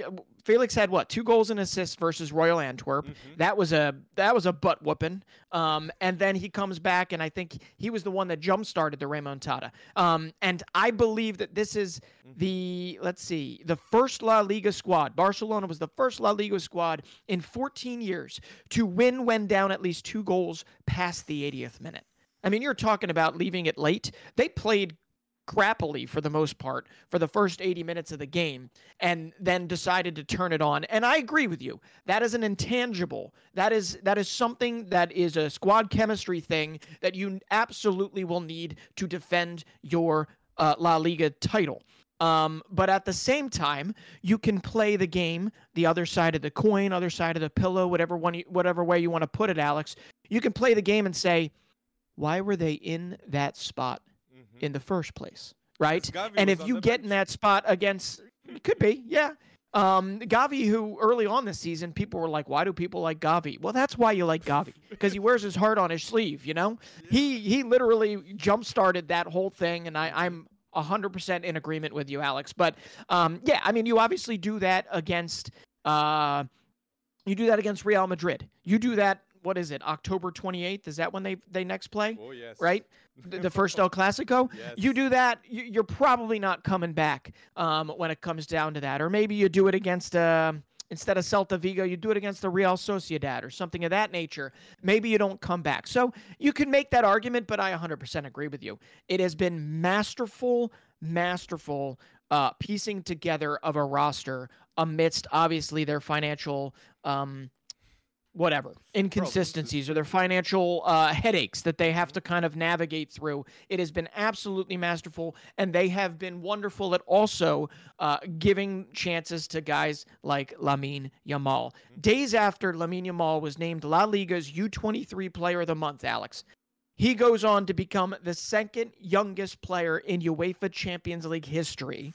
Felix had what two goals and assists versus Royal Antwerp. Mm-hmm. That was a that was a butt whooping. Um, and then he comes back, and I think he was the one that jump started the remontada. Um, and I believe that this is mm-hmm. the let's see the first La Liga squad. Barcelona was the first La Liga squad in 14 years to win when down at least two goals past the 80th minute. I mean, you're talking about leaving it late. They played crappily for the most part for the first 80 minutes of the game and then decided to turn it on. And I agree with you. That is an intangible. That is that is something that is a squad chemistry thing that you absolutely will need to defend your uh, La Liga title. Um, but at the same time, you can play the game the other side of the coin, other side of the pillow, whatever one, you, whatever way you want to put it, Alex. You can play the game and say, why were they in that spot mm-hmm. in the first place, right? And if you get bench. in that spot against, it could be, yeah. Um, Gavi, who early on this season, people were like, "Why do people like Gavi?" Well, that's why you like Gavi because he wears his heart on his sleeve. You know, yeah. he he literally jump started that whole thing, and I, I'm 100% in agreement with you, Alex. But um, yeah, I mean, you obviously do that against uh, you do that against Real Madrid. You do that what is it? October 28th? Is that when they they next play?
Oh yes.
Right? The, first El Clasico. Yes. You do that, you, are probably not coming back um, when it comes down to that. Or maybe you do it against uh, instead of Celta Vigo, you do it against the Real Sociedad or something of that nature. Maybe you don't come back. So you can make that argument, but I 100% agree with you. It has been masterful, masterful uh, piecing together of a roster amidst obviously their financial um, whatever inconsistencies or their financial uh, headaches that they have to kind of navigate through. It has been absolutely masterful, and they have been wonderful at also uh, giving chances to guys like Lamine Yamal. Mm-hmm. Days after Lamine Yamal was named La Liga's U23 Player of the Month, Alex. He goes on to become the second youngest player in UEFA Champions League history.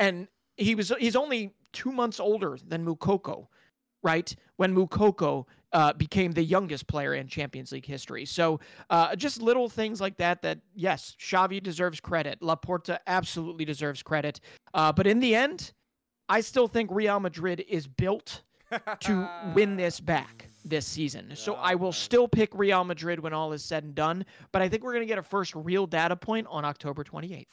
And he was he's only two months older than Moukoko right? When Moukoko uh, became the youngest player in Champions League history. So uh, just little things like that. That yes, Xavi deserves credit. Laporta absolutely deserves credit. Uh, but in the end, I still think Real Madrid is built to win this back this season. So I will still pick Real Madrid when all is said and done. But I think we're going to get a first real data point on October 28th.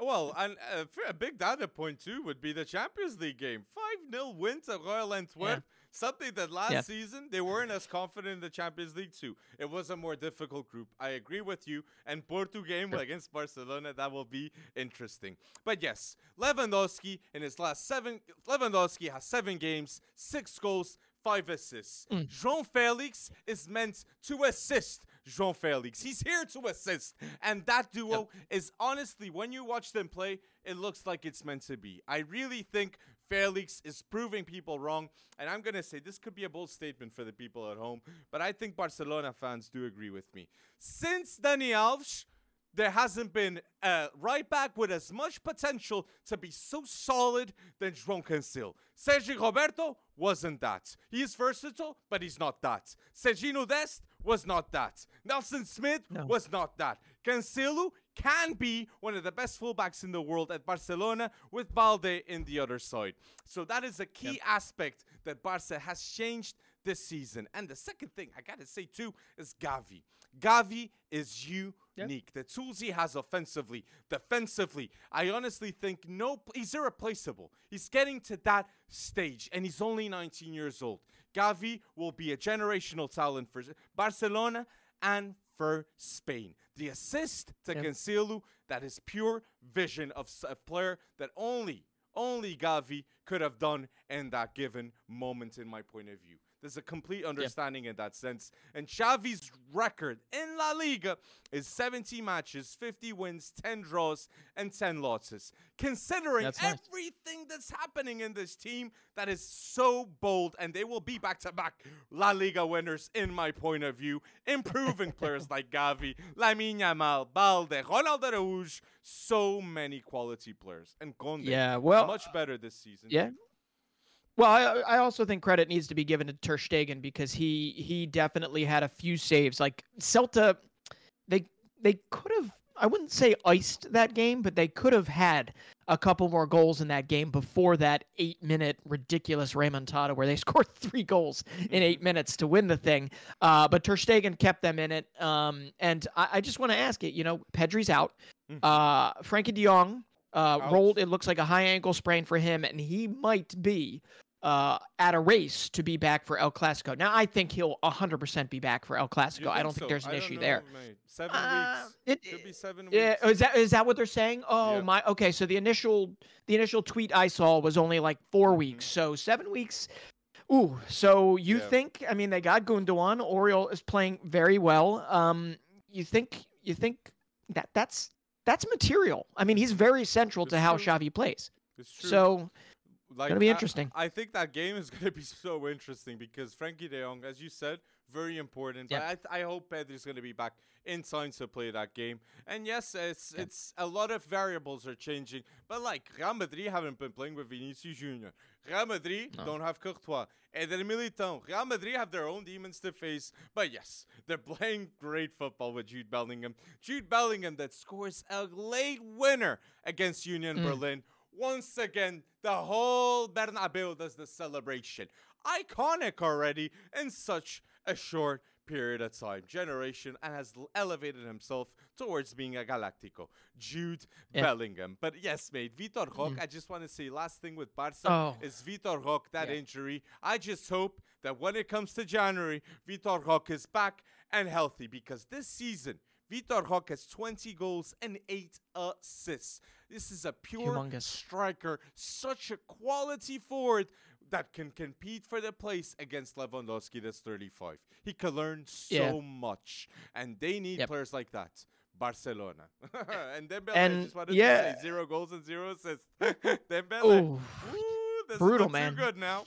Well, and uh, a big data point too would be the Champions League game. 5 0 win to Royal Antwerp. Yeah. Something that last yeah. season they weren't as confident in the Champions League too. It was a more difficult group. I agree with you. And Porto game sure. against Barcelona that will be interesting. But yes, Lewandowski in his last seven, Lewandowski has seven games, six goals, five assists. Mm. João Felix is meant to assist João Felix. He's here to assist. And that duo yep. is honestly, when you watch them play, it looks like it's meant to be. I really think Felix is proving people wrong. And I'm going to say this could be a bold statement for the people at home, but I think Barcelona fans do agree with me. Since Dani Alves, there hasn't been a right back with as much potential to be so solid than João Cancelo. Sergi Roberto wasn't that. He's versatile, but he's not that. Sergiño Dest was not that. Nelson Smith no. was not that. Cancelo can be one of the best fullbacks in the world at Barcelona with Balde in the other side. So that is a key yep. aspect that Barca has changed this season. And the second thing I got to say too is Gavi. Gavi is unique. Yep. The tools he has offensively, defensively, I honestly think no, he's irreplaceable. He's getting to that stage, and he's only 19 years old. Gavi will be a generational talent for Barcelona and for Spain. The assist to yep. Cancelo, that is pure vision of a player that only, only Gavi could have done in that given moment, in my point of view. There's a complete understanding in that sense. And Xavi's record in La Liga is 70 matches, 50 wins, 10 draws, and 10 losses. Considering that's everything nice. that's happening in this team, that is so bold, and they will be back to back La Liga winners, in my point of view. Improving players like Gavi, Lamine Yamal, Balde, Ronald Araújo, so many quality players. And Koundé,
yeah, well,
much better this season.
Yeah. Well, I, I also think credit needs to be given to Ter Stegen because he he definitely had a few saves. Like Celta, they they could have I wouldn't say iced that game, but they could have had a couple more goals in that game before that eight minute ridiculous remontada where they scored three goals in eight minutes to win the thing. Uh, but Ter Stegen kept them in it. Um, and I, I just want to ask it. You know, Pedri's out. Mm-hmm. Uh, Frenkie De Jong uh, rolled. It looks like a high ankle sprain for him, and he might be uh, at a race to be back for El Clasico. Now, I think he'll 100% be back for El Clasico. I don't so? think there's an issue
know,
there.
Mate. Seven uh, weeks. It, Could be seven weeks. Yeah,
is that is that what they're saying? Oh yeah. my. Okay, so the initial the initial tweet I saw was only like 4 mm-hmm. weeks. So seven weeks. Ooh, so you yeah. think? I mean, they got Gundogan. Oriol is playing very well. Um, you think? You think that that's that's material? I mean, he's very central it's to how true. Xavi plays. So like, gonna be interesting.
I, I, think that game is gonna be so interesting because Frenkie De Jong, as you said, very important. Yeah. But I, I hope Pedri's gonna be back in time to play that game. And yes, it's yeah. it's a lot of variables are changing. But like Real Madrid haven't been playing with Vinicius Junior. Real Madrid no. don't have Courtois. Eder Militão. Real Madrid have their own demons to face. But yes, they're playing great football with Jude Bellingham. Jude Bellingham that scores a late winner against Union mm. Berlin once again, the whole Bernabeu does the celebration. Iconic already in such a short period of time, generation, and has elevated himself towards being a Galactico. Jude yeah. Bellingham. But yes, mate, Vitor Roque, mm. I just want to say last thing with Barca oh. is Vitor Roque, that yeah. injury. I just hope that when it comes to January, Vitor Roque is back and healthy because this season, Vitor Roque has 20 goals and 8 assists. This is a pure Humongous. striker, such a quality forward that can compete for the place against Lewandowski that's 35. He can learn so yeah. much, and they need yep. players like that. Barcelona. and Dembele, and just wanted yeah. to say zero goals and zero assists. Dembele. This
Brutal, man.
Too good now.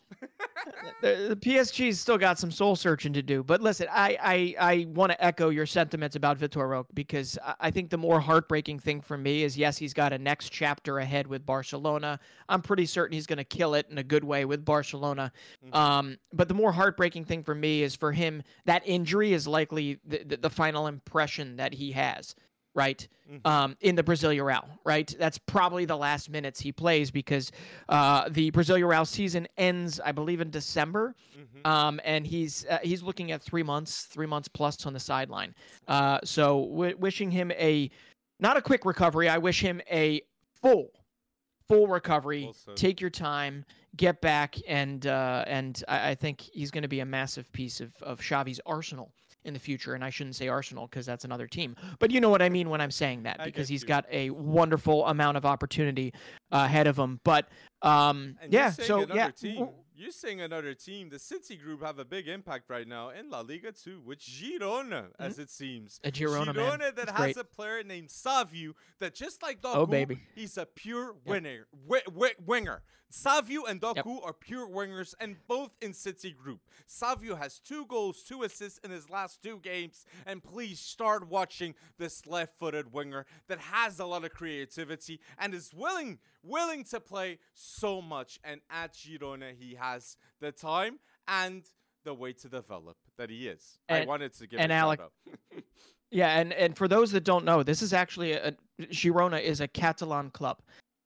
the, the PSG's still got some soul searching to do. But listen, I I, I want to echo your sentiments about Vitor Roque because I, I think the more heartbreaking thing for me is yes, he's got a next chapter ahead with Barcelona. I'm pretty certain he's going to kill it in a good way with Barcelona. Mm-hmm. Um, but the more heartbreaking thing for me is for him that injury is likely the, the, the final impression that he has right? Mm-hmm. Um, in the Brasileirão, right? That's probably the last minutes he plays because uh, the Brasileirão season ends, I believe, in December, mm-hmm. um, and he's uh, he's looking at three months, three months plus on the sideline. Uh, so w- wishing him a not a quick recovery. I wish him a full, full recovery. Also. Take your time, get back, and uh, and I, I think he's going to be a massive piece of of Xavi's arsenal in the future. And I shouldn't say Arsenal because that's another team. But you know what I mean when I'm saying that because he's you. got a wonderful amount of opportunity uh, ahead of him. But um, yeah, so yeah.
Team you're saying another team, the City group, have a big impact right now in La Liga too, with Girona, mm-hmm. as it seems.
A Girona,
Girona
man.
that has
great.
a player named Savio that just like Doku,
oh, baby.
he's a pure winner, wi- wi- winger. Savio and Doku yep. are pure wingers and both in City group. Savio has two goals, two assists in his last two games, and please start watching this left-footed winger that has a lot of creativity and is willing willing to play so much. And at Girona, he has the time and the way to develop that he is. And, I wanted to give and Alec,
yeah, and and for those that don't know, this is actually a Girona is a Catalan club.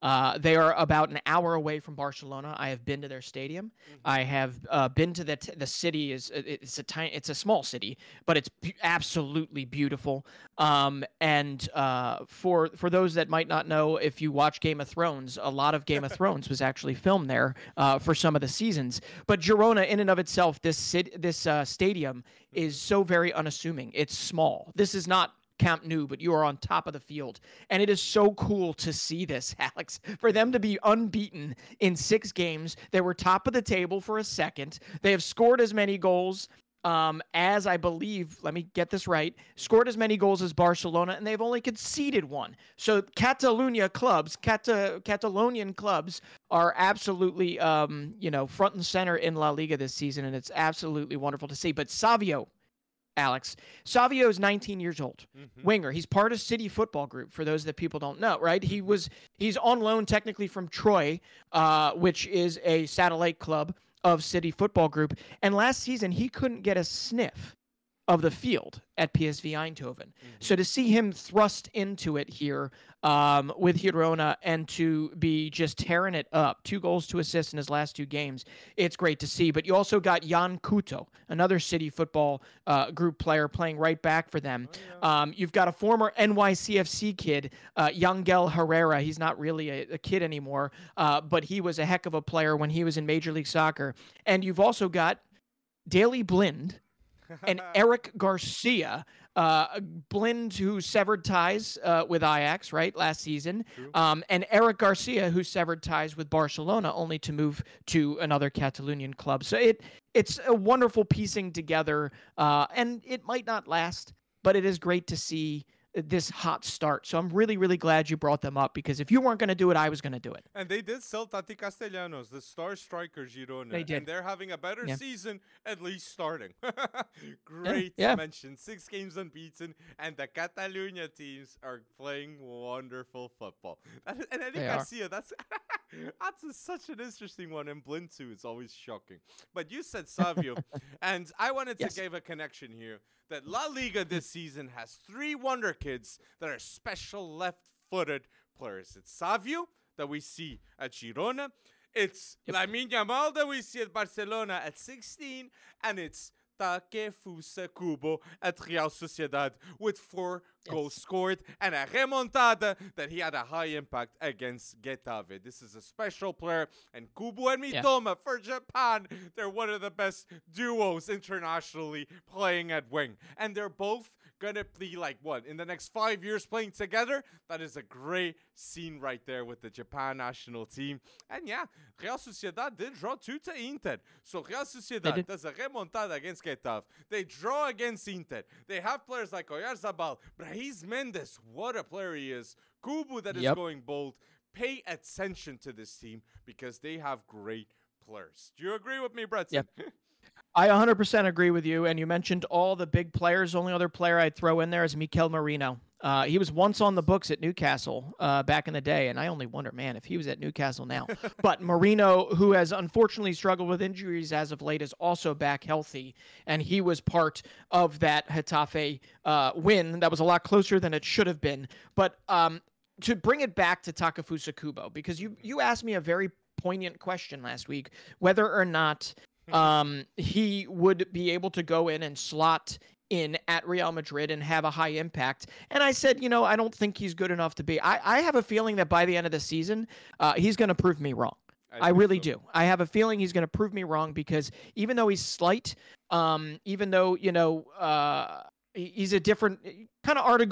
Uh, they are about an hour away from Barcelona. I have been to their stadium. Mm-hmm. I have uh, been to the t- the city. is It's a tiny, it's a small city, but it's b- absolutely beautiful. Um, and uh, for for those that might not know, if you watch Game of Thrones, a lot of Game of Thrones was actually filmed there uh, for some of the seasons. But Girona, in and of itself, this city, this uh, stadium is so very unassuming. It's small. This is not Camp Nou, but you are on top of the field. And it is so cool to see this, Alex. For them to be unbeaten in six games, they were top of the table for a second. They have scored as many goals um, as I believe, let me get this right, scored as many goals as Barcelona, and they've only conceded one. So Catalonia clubs, Cata- Catalonian clubs, are absolutely, um, you know, front and center in La Liga this season, and it's absolutely wonderful to see. But Savio, Alex. Savio is 19 years old. Mm-hmm. Winger. He's part of City Football Group. For those that people don't know, right? He was he's on loan technically from Troyes, uh, which is a satellite club of City Football Group. And last season he couldn't get a sniff of the field at PSV Eindhoven. Mm-hmm. So to see him thrust into it here um, with Girona and to be just tearing it up, two goals, two assists in his last two games, it's great to see. But you also got Yan Couto, another City football uh, group player playing right back for them. Oh, yeah. um, you've got a former NYCFC kid, uh, Yangel Herrera. He's not really a, a kid anymore, uh, but he was a heck of a player when he was in Major League Soccer. And you've also got Daley Blind and Eric Garcia, uh, Blind, who severed ties uh, with Ajax, right, last season, um, and Eric Garcia, who severed ties with Barcelona, only to move to another Catalonian club. So it it's a wonderful piecing together, uh, and it might not last, but it is great to see this hot start. So I'm really, really glad you brought them up because if you weren't going to do it, I was going to do it.
And they did sell Taty Castellanos, the star striker Girona.
They did.
And they're having a better yeah. season, at least starting. Great yeah, yeah. mention. Six games unbeaten, and the Catalunya teams are playing wonderful football. And, Eddie Garcia, that's that's a, such an interesting one. And Blind too, it's always shocking. But you said Savio, and I wanted to yes. give a connection here that La Liga this season has three wonder kids that are special left-footed players. It's Savio that we see at Girona. It's yep. Lamine Yamal that we see at Barcelona at 16, and it's Takefusa Kubo at Real Sociedad with four yes. goals scored and a remontada that he had a high impact against Getafe. This is a special player, and Kubo and Mitoma yeah. for Japan, they're one of the best duos internationally playing at wing. And they're both gonna be like what in the next five years playing together. That is a great scene right there with the Japan national team. And yeah, Real Sociedad did draw two to Inter. So Real Sociedad does a remontada against Getafe. They draw against Inter. They have players like Oyarzabal, Brais Méndez. What a player he is. Kubo that is yep. going bold. Pay attention to this team because they have great players. Do you agree with me, Brett?
Yep. I 100% agree with you. And you mentioned all the big players. The only other player I'd throw in there is Mikel Merino. Uh, he was once on the books at Newcastle uh, back in the day, and I only wonder, man, if he was at Newcastle now. but Merino, who has unfortunately struggled with injuries as of late, is also back healthy, and he was part of that Getafe uh, win. That was a lot closer than it should have been. But um, to bring it back to Takefusa Kubo, because you you asked me a very poignant question last week whether or not um, he would be able to go in and slot in at Real Madrid and have a high impact. And I said, you know, I don't think he's good enough to be. I, I have a feeling that by the end of the season, uh, he's going to prove me wrong. I, I really so. do. I have a feeling he's going to prove me wrong because even though he's slight, um, even though you know uh, he's a different kind of Arda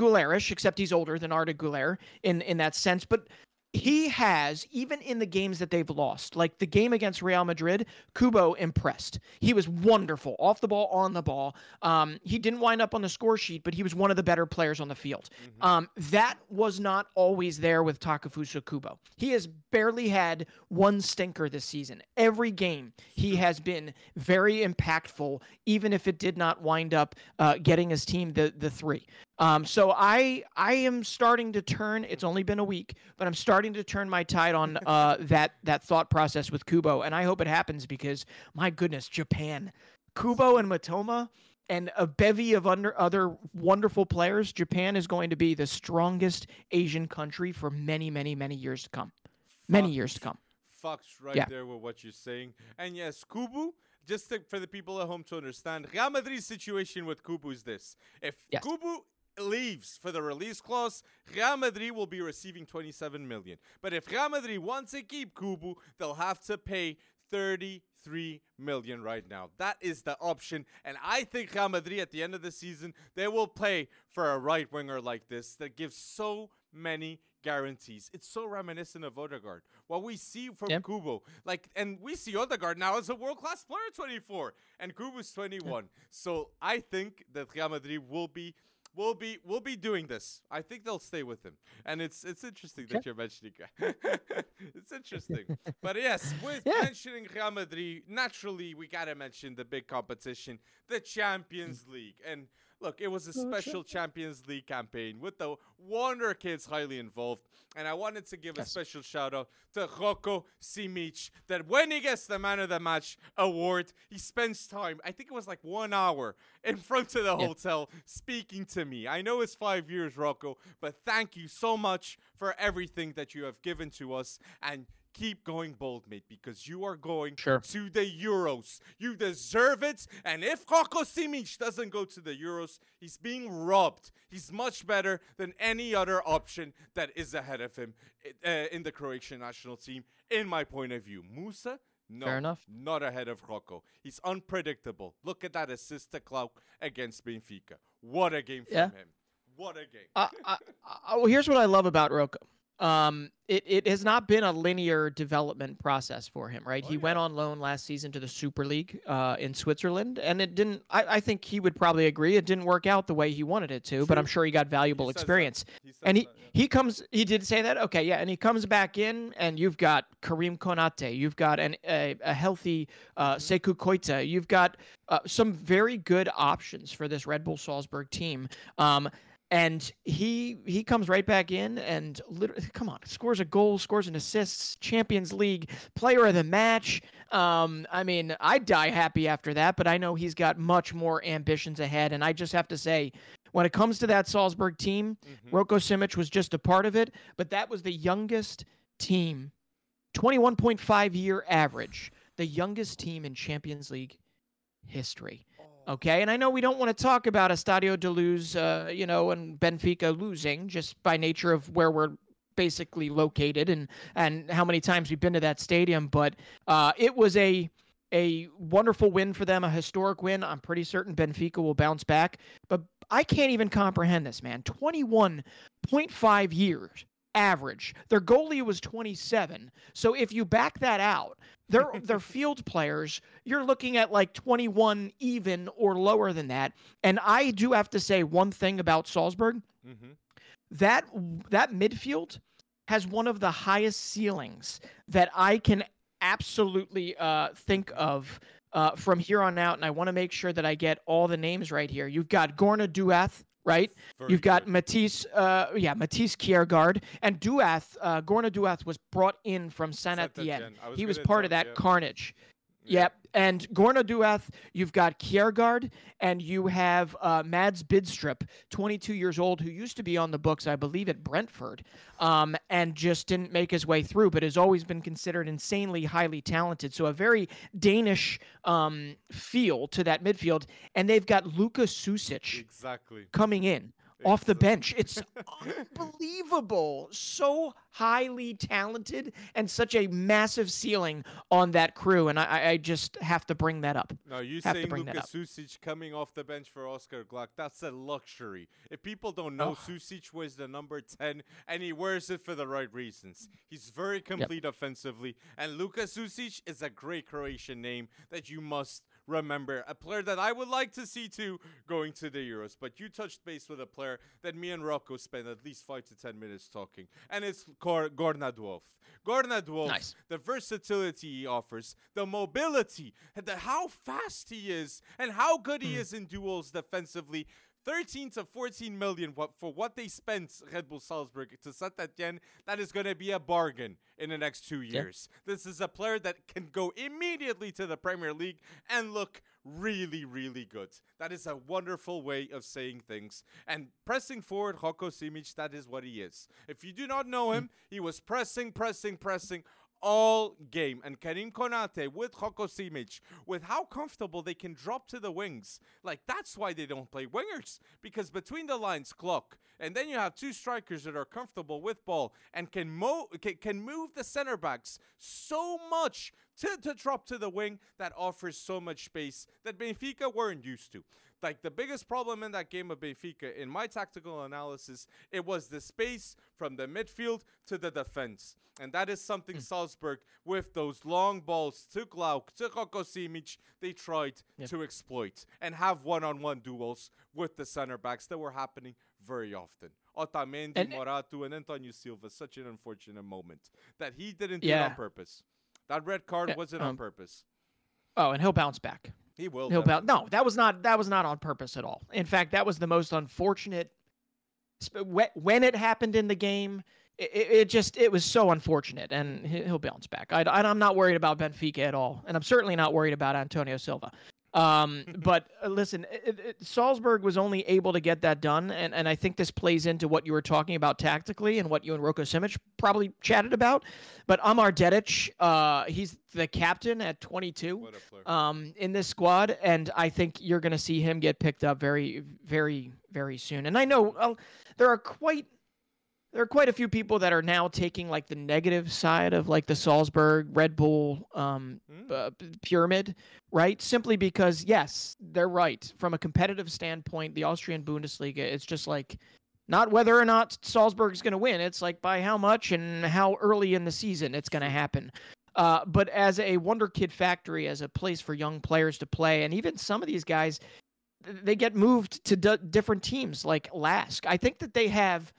except he's older than Arda Güler in in that sense. But he has even in the games that they've lost like the game against real madrid kubo impressed. He was wonderful off the ball on the ball. Um, he didn't wind up on the score sheet but he was one of the better players on the field. Mm-hmm. um, that was not always there with takefusa kubo. He has barely had one stinker this season. Every game he has been very impactful even if it did not wind up uh, getting his team the, the three um, so I I am starting to turn. It's only been a week, but I'm starting to turn my tide on uh, that that thought process with Kubo, and I hope it happens because my goodness, Japan, Kubo and Mitoma, and a bevy of under, other wonderful players. Japan is going to be the strongest Asian country for many, many, many years to come. Many years to come.
Fucks right yeah. there with what you're saying, and yes, Kubo just to, for the people at home to understand, Real Madrid's situation with Kubo is this: if yes. Kubo leaves for the release clause, Real Madrid will be receiving 27 million. But if Real Madrid wants to keep Kubo, they'll have to pay 33 million right now. That is the option. And I think Real Madrid at the end of the season, they will pay for a right winger like this that gives so many guarantees. It's so reminiscent of Odegaard. What we see from yep. Kubo, like, and we see Odegaard now as a world class player, 24, and Kubo's 21. Yep. So I think that Real Madrid will be we'll be we'll be doing this. I think they'll stay with him, and it's it's interesting that you're mentioning. it's interesting, but yes, with yeah. mentioning Real Madrid, naturally we gotta mention the big competition, the Champions League, and Look, it was a oh, special Champions League campaign with the Wonder Kids highly involved. And I wanted to give yes. a special shout out to Roko Simic that when he gets the Man of the Match award, he spends time, I think it was like one hour, in front of the yeah. hotel speaking to me. I know it's five years, Roko, but thank you so much for everything that you have given to us. And keep going bold, mate, because you are going sure. to the Euros. You deserve it. And if Roko Simic doesn't go to the Euros, he's being robbed. He's much better than any other option that is ahead of him uh, in the Croatian national team, in my point of view. Musa, no,
Fair enough.
not ahead of Roko. He's unpredictable. Look at that assist to Gloukh against Benfica. What a game from yeah. him. What a game.
uh, uh, well, here's what I love about Roko um, it, it has not been a linear development process for him, right? Oh, he yeah. went on loan last season to the Super League uh, in Switzerland, and it didn't. I, I think he would probably agree it didn't work out the way he wanted it to, True. but I'm sure he got valuable he experience. He and he, that, yeah. he comes, he did say that, okay, yeah, and he comes back in, and you've got Karim Konate, you've got an, a, a healthy uh, mm-hmm. Sekou Koita, you've got uh, some very good options for this Red Bull Salzburg team. Um, and he he comes right back in and literally come on scores a goal scores an assist champions league player of the match. Um, i mean i die happy after that but i know he's got much more ambitions ahead. And i just have to say when it comes to that salzburg team mm-hmm. roko simic was just a part of it but that was the youngest team 21.5 year average the youngest team in champions league history Okay, and I know we don't want to talk about Estadio de Luz, uh, you know, and Benfica losing just by nature of where we're basically located and and how many times we've been to that stadium, but uh, it was a a wonderful win for them, a historic win. I'm pretty certain Benfica will bounce back, but I can't even comprehend this, man. 21.5 years average. Their goalie was 27. So if you back that out, their their field players, you're looking at like 21 even or lower than that. And I do have to say one thing about Salzburg. Mm-hmm. That that midfield has one of the highest ceilings that I can absolutely uh, think of uh, from here on out, and I want to make sure that I get all the names right here. You've got Gourna-Douath, right? Very You've got good. Matisse, uh, yeah, Matisse Kjærgaard, and Douath. Uh, Gourna-Douath was brought in from Saint Etienne. He was part of that yeah. carnage. Yep. And Gourna-Douath, you've got Kjærgaard, and you have uh, Mads Bidstrup, 22 years old, who used to be on the books, I believe, at Brentford, um, and just didn't make his way through, but has always been considered insanely highly talented. So a very Danish um, feel to that midfield. And they've got Luka Sucic
exactly.
coming in off the bench. It's unbelievable. So highly talented and such a massive ceiling on that crew. And I, I just have to bring that up.
No, you saying Luka Sucic coming off the bench for Oscar Gloukh, that's a luxury. If people don't know, oh. Sucic was the number 10 and he wears it for the right reasons. He's very complete yep. offensively. And Luka Sucic is a great Croatian name that you must remember. A player that I would like to see too going to the Euros. But you touched base with a player that me and Roko spent at least five to ten minutes talking, and it's Gor- Gourna-Douath. Gorna Duoth, nice. the versatility he offers, the mobility, the how fast he is, and how good he hmm. is in duels defensively. 13 to 14 million for what they spent Red Bull Salzburg to Saint Etienne. That is going to be a bargain in the next two years. Yeah. This is a player that can go immediately to the Premier League and look really, really good. That is a wonderful way of saying things. And pressing forward, Roko Simic, that is what he is. If you do not know hmm. him, he was pressing, pressing, pressing all game. And Karim Konate with Roko Simic, with how comfortable they can drop to the wings. Like, that's why they don't play wingers. Because between the lines, clock. And then you have two strikers that are comfortable with ball and can, mo- can, can move the center backs so much to, to drop to the wing that offers so much space that Benfica weren't used to like the biggest problem in that game of Benfica, in my tactical analysis, it was the space from the midfield to the defense. And that is something mm. Salzburg, with those long balls to Gloukh, to Roko Simic, they tried yep. to exploit and have one on one duels with the center backs that were happening very often. Otamendi, and, Morato, and Antonio Silva, such an unfortunate moment that he didn't yeah. do it on purpose. That red card wasn't um, on purpose.
Oh, and he'll bounce back.
He will.
He'll bounce. No, that was not that was not on purpose at all. In fact, that was the most unfortunate. When it happened in the game, it, it just it was so unfortunate, and he'll bounce back. I, I'm not worried about Benfica at all, and I'm certainly not worried about Antonio Silva. Um, but uh, listen, it, it, Salzburg was only able to get that done, and, and I think this plays into what you were talking about tactically and what you and Roko Simic probably chatted about. But Amar Dedic, uh, he's the captain at 22 um, in this squad, and I think you're going to see him get picked up very, very, very soon. And I know uh, there are quite there are quite a few people that are now taking like the negative side of like the Salzburg Red Bull um, mm. uh, pyramid, right? Simply because yes, they're right from a competitive standpoint. The Austrian Bundesliga, it's just like not whether or not Salzburg is going to win. It's like by how much and how early in the season it's going to happen. Uh, but as a wonder kid factory, as a place for young players to play, and even some of these guys, they get moved to d- different teams like Lask. I think that they have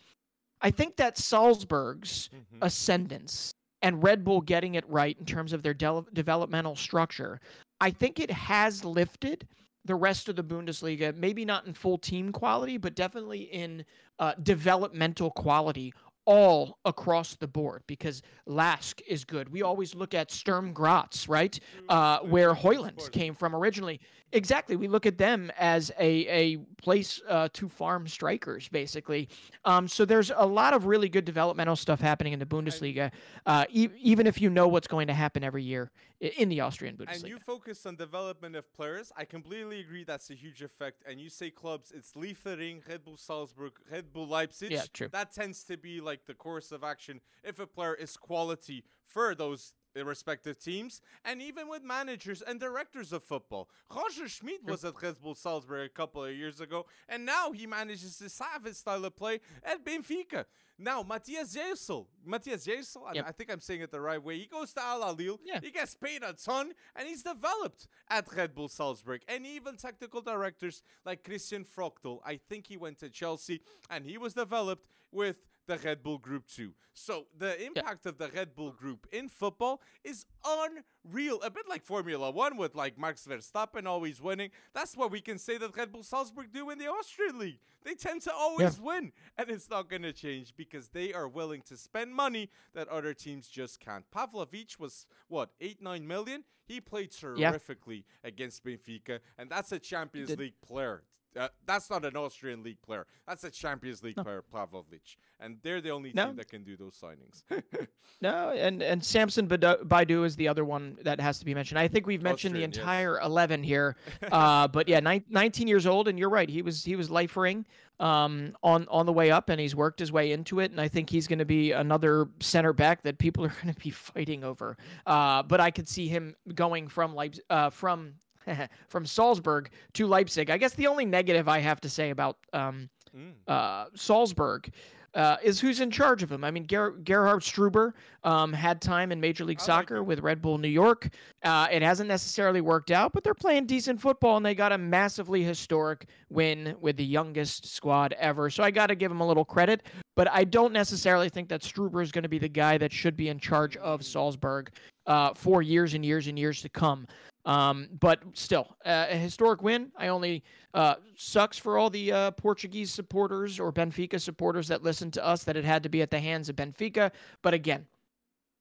I think that Salzburg's mm-hmm. ascendance and Red Bull getting it right in terms of their de- developmental structure, I think it has lifted the rest of the Bundesliga, maybe not in full team quality, but definitely in uh, developmental quality all across the board because Lask is good. We always look at Sturm Graz, right? Uh, where Hojlund came from originally. Exactly. We look at them as a, a place uh, to farm strikers, basically. Um, so there's a lot of really good developmental stuff happening in the Bundesliga, uh, e- even if you know what's going to happen every year in the Austrian Bundesliga.
And you focus on development of players. I completely agree that's a huge effect. And you say clubs, it's Liefering, Red Bull Salzburg, Red Bull Leipzig.
Yeah, true.
That tends to be like the course of action if a player is quality for those respective teams, and even with managers and directors of football. Roger Schmidt was at Red Bull Salzburg a couple of years ago, and now he manages to have his style of play at Benfica. Now, Matthias Jaissle, Matthias Jaissle, yep. I, think I'm saying it the right way. He goes to Al Ahly, yeah. he gets paid a ton, and he's developed at Red Bull Salzburg. And even technical directors like Christian Fröchtl, I think he went to Chelsea, and he was developed with the Red Bull Group too. So the impact yeah. of the Red Bull Group in football is unreal. A bit like Formula One with like Max Verstappen always winning. That's what we can say that Red Bull Salzburg do in the Austrian League. They tend to always yeah. win, and it's not going to change because they are willing to spend money that other teams just can't. Pavlovic was what eight nine million. He played terrifically yeah. against Benfica, and that's a Champions League player. Uh, that's not an Austrian league player. That's a Champions League no. player, Pavlovic, and they're the only no. team that can do those signings.
no, and and Samson Baidoo is the other one that has to be mentioned. I think we've mentioned Austrian, the entire yes. eleven here, uh, but yeah, ni- 19 years old, and you're right. He was he was Liefering um, on on the way up, and he's worked his way into it. And I think he's going to be another center back that people are going to be fighting over. Uh, but I could see him going from Leipzig, uh, from from Salzburg to Leipzig. I guess the only negative I have to say about um, mm. uh, Salzburg uh, is who's in charge of him. I mean, Ger- Gerhard Struber um, had time in Major League I Soccer like with Red Bull New York. Uh, it hasn't necessarily worked out, but they're playing decent football, and they got a massively historic win with the youngest squad ever. So I got to give him a little credit, but I don't necessarily think that Struber is going to be the guy that should be in charge of Salzburg uh, for years and years and years to come. Um, but still, uh, a historic win. I only uh, sucks for all the uh, Portuguese supporters or Benfica supporters that listen to us that it had to be at the hands of Benfica. But again,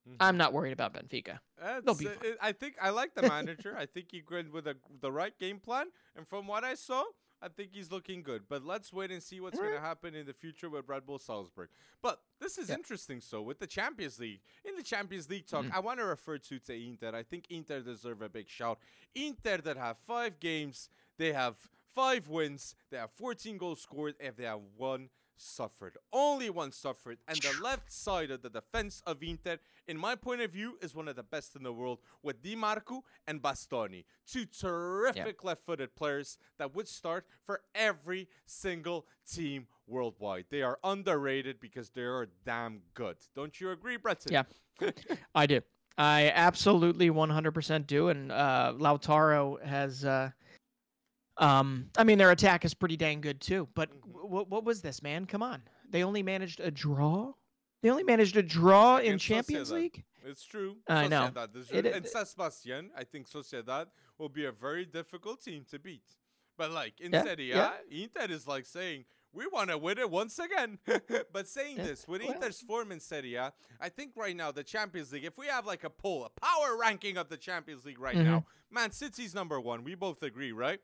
mm-hmm. I'm not worried about Benfica. They'll be fine.
I think I like the manager. I think he went with a, the right game plan, and from what I saw, I think he's looking good. But let's wait and see what's going to happen in the future with Red Bull Salzburg. But this is yeah. interesting. So with the Champions League, in the Champions League talk, mm-hmm. I want to refer to to Inter. I think Inter deserve a big shout. Inter that have five games, they have five wins, they have 14 goals scored, and they have one suffered. Only one suffered. And the left side of the defense of Inter, in my point of view, is one of the best in the world with Dimarco and Bastoni. Two terrific yep. left footed players that would start for every single team worldwide. They are underrated because they are damn good. Don't you agree, Breton?
Yeah, I do. I absolutely 100% do. And uh, Lautaro has. Uh, um, I mean, their attack is pretty dang good too. But mm-hmm. what was this, man? Come on, they only managed a draw. They only managed a draw in Champions Sociedad. League.
It's true.
I know.
It, it, and Sebastian, I think Sociedad will be a very difficult team to beat. But like in yeah, Serie A, yeah. Inter is like saying we want to win it once again. but saying yeah. this, with well, Inter's form in Serie A, I think right now the Champions League, if we have like a poll, a power ranking of the Champions League right mm-hmm. now, Man City's number one. We both agree, right?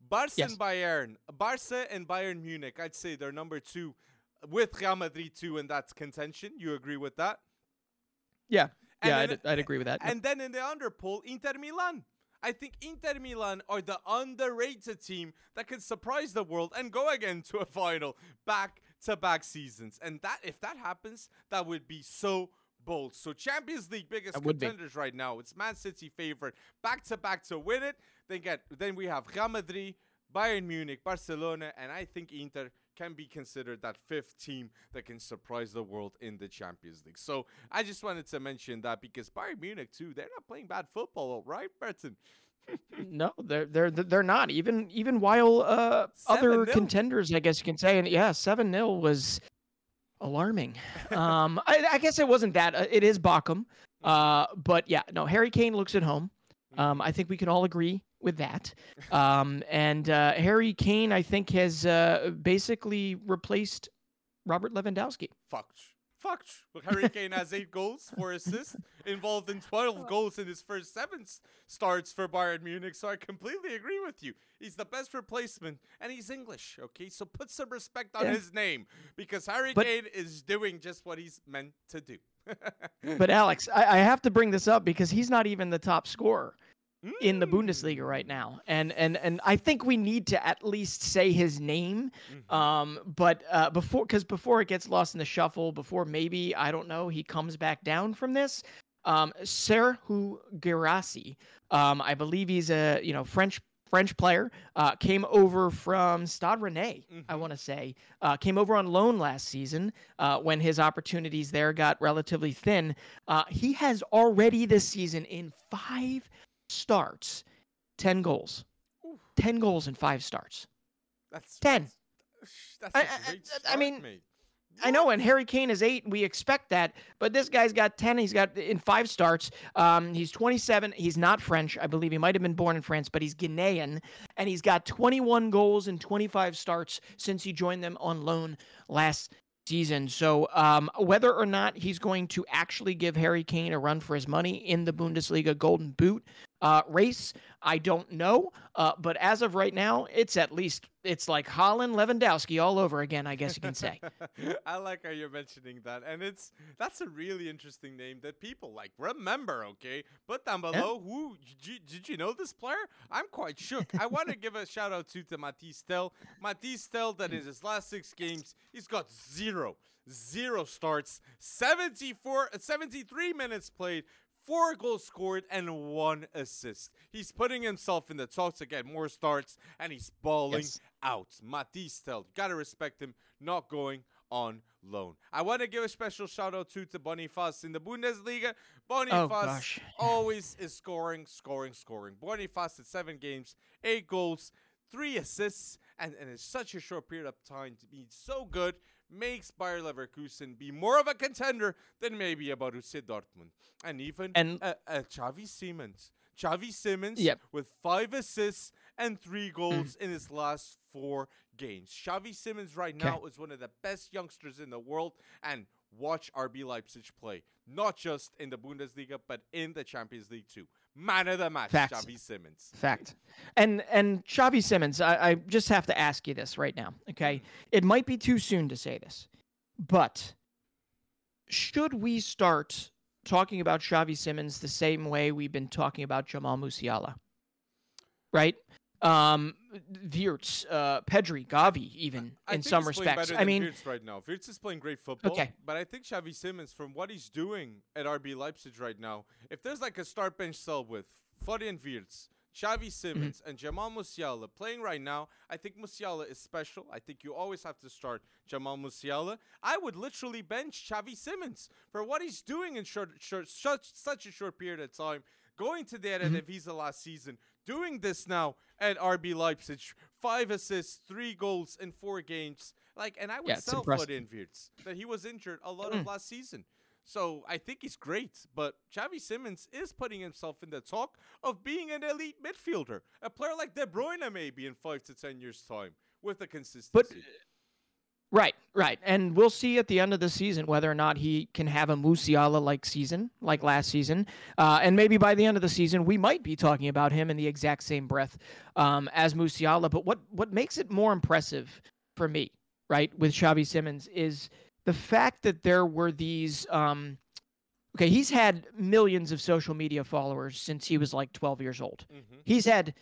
Barca yes. and Bayern, Barca and Bayern Munich, I'd say they're number two with Real Madrid too in that contention. You agree with that?
Yeah, and yeah, I'd, I'd, agree with that.
And then in the under poll, Inter Milan. I think Inter Milan are the underrated team that could surprise the world and go again to a final back to back seasons. And that if that happens, that would be so bold. So Champions League biggest contenders be. right now. It's Man City favorite back to back to win it. Then get then we have Real Madrid, Bayern Munich, Barcelona, and I think Inter can be considered that fifth team that can surprise the world in the Champions League. So I just wanted to mention that because Bayern Munich too, they're not playing bad football, right, Burton?
no, they're they're they're not. Even even while uh, other contenders, I guess you can say, and yeah, seven 0 was alarming. um, I, I, guess it wasn't that. Uh, it is Bochum, uh, but yeah, no. Harry Kane looks at home. Um, I think we can all agree with that. Um, and uh, Harry Kane, I think, has uh, basically replaced Robert Lewandowski.
Fucked. Fucked. But Harry Kane has eight goals, four assists, involved in 12 goals in his first seven starts for Bayern Munich. So I completely agree with you. He's the best replacement, and he's English, okay? So put some respect on yeah. his name because Harry but, Kane is doing just what he's meant to do.
but Alex, I, I, have to bring this up because he's not even the top scorer. In the Bundesliga right now, and and and I think we need to at least say his name. Mm-hmm. Um, but uh, before, because before it gets lost in the shuffle, before maybe I don't know, he comes back down from this. Um, Serhou Guirassy, um, I believe he's a you know French French player, uh, came over from Stade Rennais, mm-hmm. I want to say. Uh, came over on loan last season uh, when his opportunities there got relatively thin. Uh, he has already this season in five starts, 10 goals. Ooh. 10 goals in five starts.
That's
10.
That's, that's I, I, I,
mean, mate. I know, and Harry Kane is eight. We expect that, but this guy's got ten. He's got in five starts. Um, he's 27. He's not French, I believe. He might have been born in France, but he's Ghanaian, and he's got 21 goals in 25 starts since he joined them on loan last season. So um, whether or not he's going to actually give Harry Kane a run for his money in the Bundesliga Golden Boot uh, race, I don't know. Uh, but as of right now, it's at least it's like Haaland Lewandowski all over again. I guess you can say.
I like how you're mentioning that, and it's that's a really interesting name that people like remember. Okay, put down below yeah. who did you, did you know this player? I'm quite shook. I want to give a shout out to to Mathys Tel. Mathys Tel that in his last six games he's got zero zero starts, 74, 73 minutes played, four goals scored and one assist. He's putting himself in the talks to get more starts and he's balling yes. out. Mathys Tel, gotta respect him, not going on loan. I want to give a special shout out to, to Boniface in the Bundesliga. Boniface oh, always is scoring, scoring, scoring. Boniface at seven games, eight goals, three assists, and, and in such a short period of time to be so good makes Bayer Leverkusen be more of a contender than maybe a Borussia Dortmund. And even and a, a Xavi Simons. Xavi Simons yep. with five assists and three goals mm. in his last four games. Xavi Simons right now is one of the best youngsters in the world and watch RB Leipzig play, not just in the Bundesliga but in the Champions League too. Man of the match, Fact. Xavi Simons.
Fact. And and Xavi Simons, I, I just have to ask you this right now. Okay, mm. it might be too soon to say this, but should we start talking about Xavi Simons the same way we've been talking about Jamal Musiala? Right? Um, Wirtz, uh, Pedri, Gavi, even
I
in some respects. I mean,
Wirtz right now. Wirtz is playing great football. Okay. But I think Xavi Simons, from what he's doing at RB Leipzig right now, if there's like a start bench cell with Florian Wirtz, Xavi mm-hmm. Mm-hmm. and Jamal Musiala playing right now, I think Musiala is special. I think you always have to start Jamal Musiala. I would literally bench Xavi Simons for what he's doing in short, short, such, such a short period of time going to the end mm-hmm. Visa last season, doing this now at RB Leipzig. Five assists, three goals in four games. Like, and I would yeah, sell Florian Wirtz that he was injured a lot mm. of last season. So I think he's great, but Xavi Simons is putting himself in the talk of being an elite midfielder, a player like De Bruyne maybe in five to ten years' time with the consistency.
But Right, right. And we'll see at the end of the season whether or not he can have a Musiala like season, like last season. Uh, and maybe by the end of the season, we might be talking about him in the exact same breath um, as Musiala. But what, what makes it more impressive for me, right, with Xavi Simons is the fact that there were these. Um, okay, he's had millions of social media followers since he was like 12 years old. Mm-hmm. He's had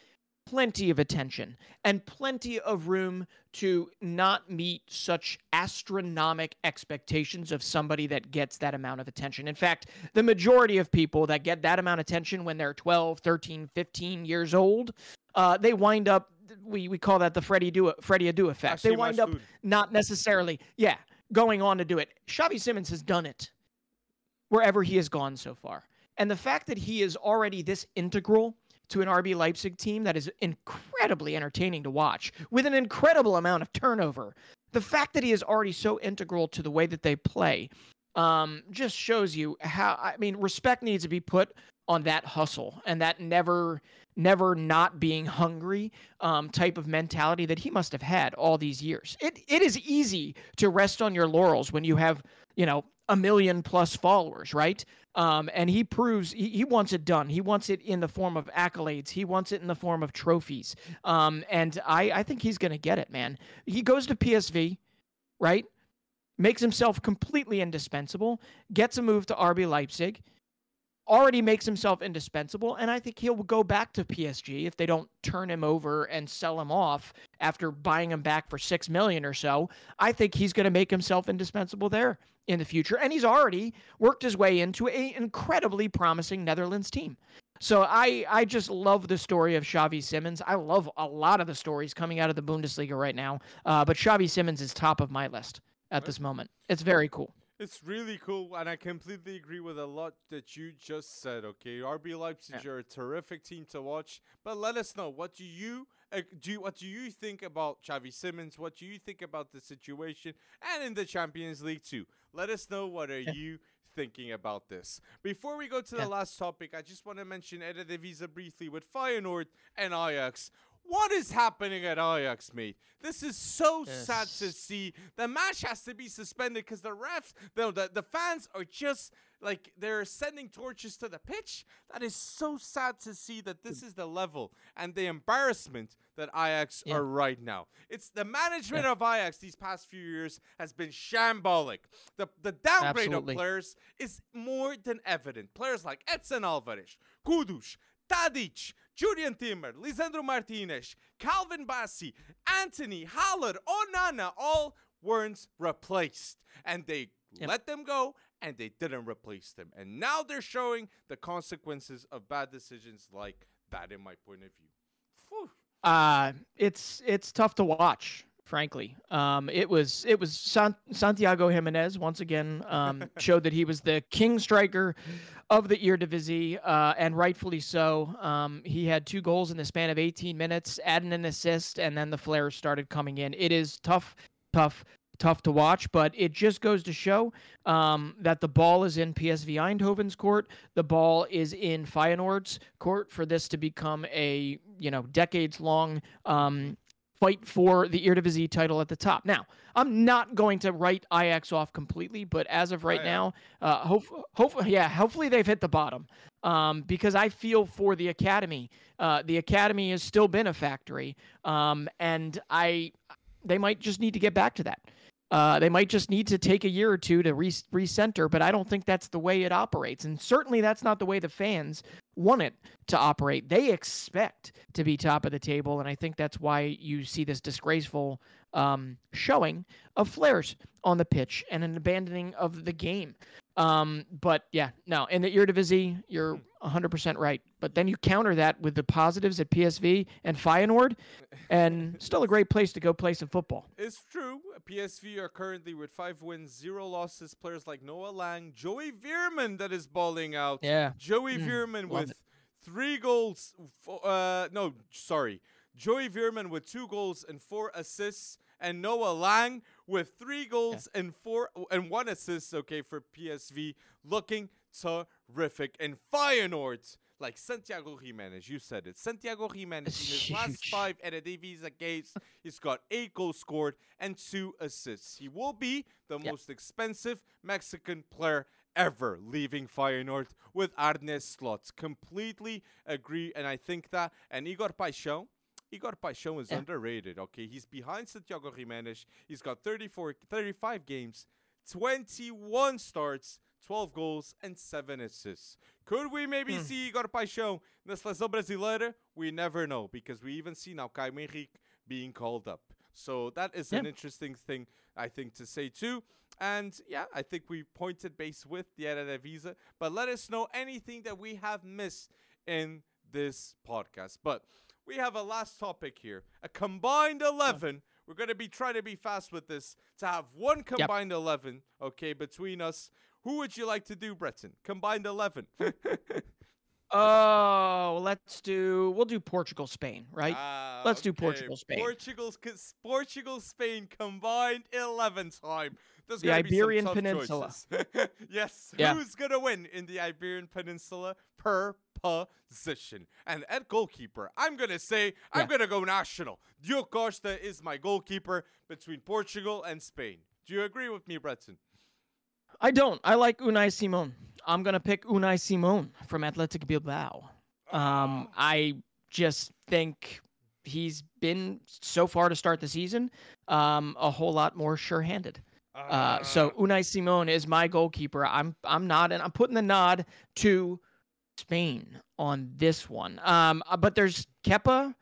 plenty of attention and plenty of room to not meet such astronomic expectations of somebody that gets that amount of attention. In fact, the majority of people that get that amount of attention when they're 12, 13, 15 years old, uh, they wind up we, we call that the Freddie do Freddie Adu effect. They wind up food. not necessarily, yeah, going on to do it. Xavi Simons has done it wherever he has gone so far. And the fact that he is already this integral to an RB Leipzig team that is incredibly entertaining to watch with an incredible amount of turnover. The fact that he is already so integral to the way that they play um, just shows you how, I mean, respect needs to be put on that hustle and that never, never not being hungry um, type of mentality that he must have had all these years. It, it is easy to rest on your laurels when you have, you know, a million plus followers, right? Um, and he proves he, he, wants it done. He wants it in the form of accolades. He wants it in the form of trophies. Um, and I, I think he's going to get it, man. He goes to PSV, right? makes himself completely indispensable, gets a move to RB Leipzig, already makes himself indispensable, and I think he'll go back to PSG if they don't turn him over and sell him off after buying him back for six million or so. I think he's going to make himself indispensable there in the future, and he's already worked his way into an incredibly promising Netherlands team. So I I just love the story of Xavi Simons. I love a lot of the stories coming out of the Bundesliga right now, uh, but Xavi Simons is top of my list at this moment. It's very cool.
It's really cool, and I completely agree with a lot that you just said. Okay, RB Leipzig yeah. are a terrific team to watch, but let us know what do you uh, do. What do you think about Xavi Simons? What do you think about the situation and in the Champions League too? Let us know. What are you thinking about this? Before we go to the last topic, I just want to mention Eda Eredivisie briefly with Feyenoord and Ajax. What is happening at Ajax, mate? This is so yes. sad to see. The match has to be suspended because the refs, the, the, the fans are just like they're sending torches to the pitch. That is so sad to see that this is the level and the embarrassment that Ajax yeah. are right now. It's the management yeah. of Ajax these past few years has been shambolic. The the downgrade Absolutely. of players is more than evident. Players like Edson Alvarez, Kudus, Tadic, Julian Timber, Lisandro Martinez, Calvin Bassey, Antony, Haller, Onana, all weren't replaced. And they yep. let them go and they didn't replace them. And now they're showing the consequences of bad decisions like that, in my point of view.
Whew. Uh, it's it's tough to watch frankly. Um, it was it was San- Santiago Giménez once again um, showed that he was the king striker of the Eredivisie, uh, and rightfully so. Um, he had two goals in the span of 18 minutes, adding an assist, and then the flares started coming in. It is tough, tough, tough to watch, but it just goes to show um, that the ball is in PSV Eindhoven's court. The ball is in Feyenoord's court for this to become a you know decades long um, fight for the Eredivisie title at the top. Now, I'm not going to write Ajax off completely, but as of right now, uh, hope, hopefully, yeah, hopefully they've hit the bottom. Um, because I feel for the academy. Uh, the academy has still been a factory, um, and I, they might just need to get back to that. Uh, they might just need to take a year or two to re- recenter, but I don't think that's the way it operates. And certainly that's not the way the fans want it to operate. They expect to be top of the table. And I think that's why you see this disgraceful um, showing of flares on the pitch and an abandoning of the game. Um, but yeah, no, in the Eredivisie, you're 100% right. But then you counter that with the positives at PSV and Feyenoord, and still a great place to go play some football.
It's true. PSV are currently with five wins, zero losses. Players like Noah Lang, Joey Veerman that is balling out.
Yeah.
Joey mm, Veerman with it. three goals. Uh, no, sorry. Joey Veerman with two goals and four assists and Noah Lang with three goals yeah. and four and one assist. Okay, for PSV, looking terrific. And Feyenoord, like Santiago Giménez, you said it. Santiago Giménez in his last five Eredivisie games, he's got eight goals scored and two assists. He will be the yeah. most expensive Mexican player ever leaving Feyenoord with Arne Slot. Completely agree, and I think that. And Igor Paixão, Igor Paixão is yeah. underrated, okay? He's behind Santiago Giménez. He's got 34, 35 games, 21 starts, 12 goals, and 7 assists. Could we maybe hmm. see Igor Paixão na seleção brasileira? We never know because we even see now Caio Henrique being called up. So that is yeah. an interesting thing, I think, to say too. And yeah, I think we pointed base with the Eredivisie. But let us know anything that we have missed in this podcast. But we have a last topic here. A combined 11. We're going to be trying to be fast with this to have one combined yep. 11, okay, between us. Who would you like to do, Breton? Combined 11.
Oh, let's do. We'll do Portugal, Spain, right? Uh, let's do Portugal, Spain.
Portugal, Portugal, Spain combined eleven time.
There's the Iberian Peninsula.
yes. Yeah. Who's gonna win in the Iberian Peninsula per position? And at goalkeeper, I'm gonna say I'm gonna go national. Diogo Costa is my goalkeeper between Portugal and Spain. Do you agree with me, Breton?
I don't. I like Unai Simon. I'm gonna pick Unai Simon from Athletic Bilbao. Um, oh. I just think he's been so far to start the season um, a whole lot more sure-handed. Uh, so ah. Unai Simon is my goalkeeper. I'm I'm not, and I'm putting the nod to Spain on this one. Um, uh, but there's Kepa.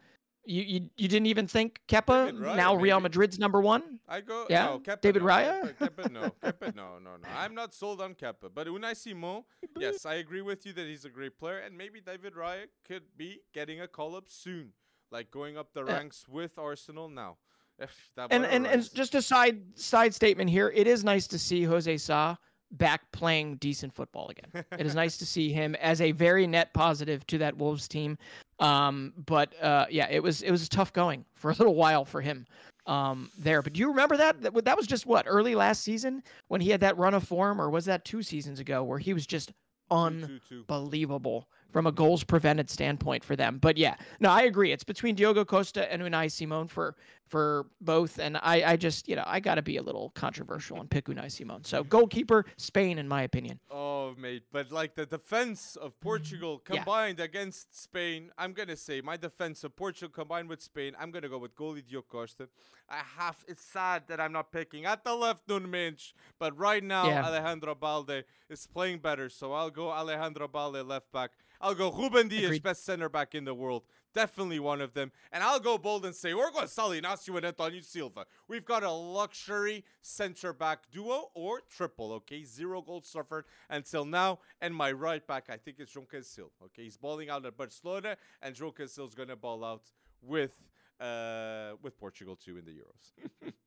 You, you you didn't even think Kepa Raya, now Real Madrid's number one?
I go
yeah.
No, Kepa,
David
no,
Raya.
Kepa, Kepa, no, Kepa, no, no, no. I'm not sold on Kepa, but Unai Simon, yes, I agree with you that he's a great player, and maybe David Raya could be getting a call up soon, like going up the ranks with Arsenal now.
and and, and just a side side statement here, it is nice to see Jose Sa back playing decent football again. it is nice to see him as a very net positive to that Wolves team. Um, but uh, yeah, it was it was tough going for a little while for him um, there. But do you remember that? that? That was just what early last season when he had that run of form, or was that two seasons ago where he was just unbelievable from a goals prevented standpoint for them. But yeah, no, I agree. It's between Diogo Costa and Unai Simon for for both, and I I just you know I got to be a little controversial and pick Unai Simon. So goalkeeper Spain, in my opinion.
Oh mate, but like the defense of Portugal combined yeah. against Spain, I'm gonna say my defense of Portugal combined with Spain, I'm gonna go with goalie Diogo Costa. I have. It's sad that I'm not picking at the left Nuno Mendes, but right now yeah. Alejandro Balde is playing better, so I'll go Alejandro Balde left back. I'll go Ruben Dias, Agreed. best center back in the world. Definitely one of them. And I'll go bold and say, we're going Sally Inacio and Antonio Silva. We've got a luxury center back duo or triple, okay? Zero goals suffered until now. And my right back, I think it's João Cancelo, okay? He's balling out at Barcelona, and João Cancelo is going to ball out with uh, with Portugal too in the Euros.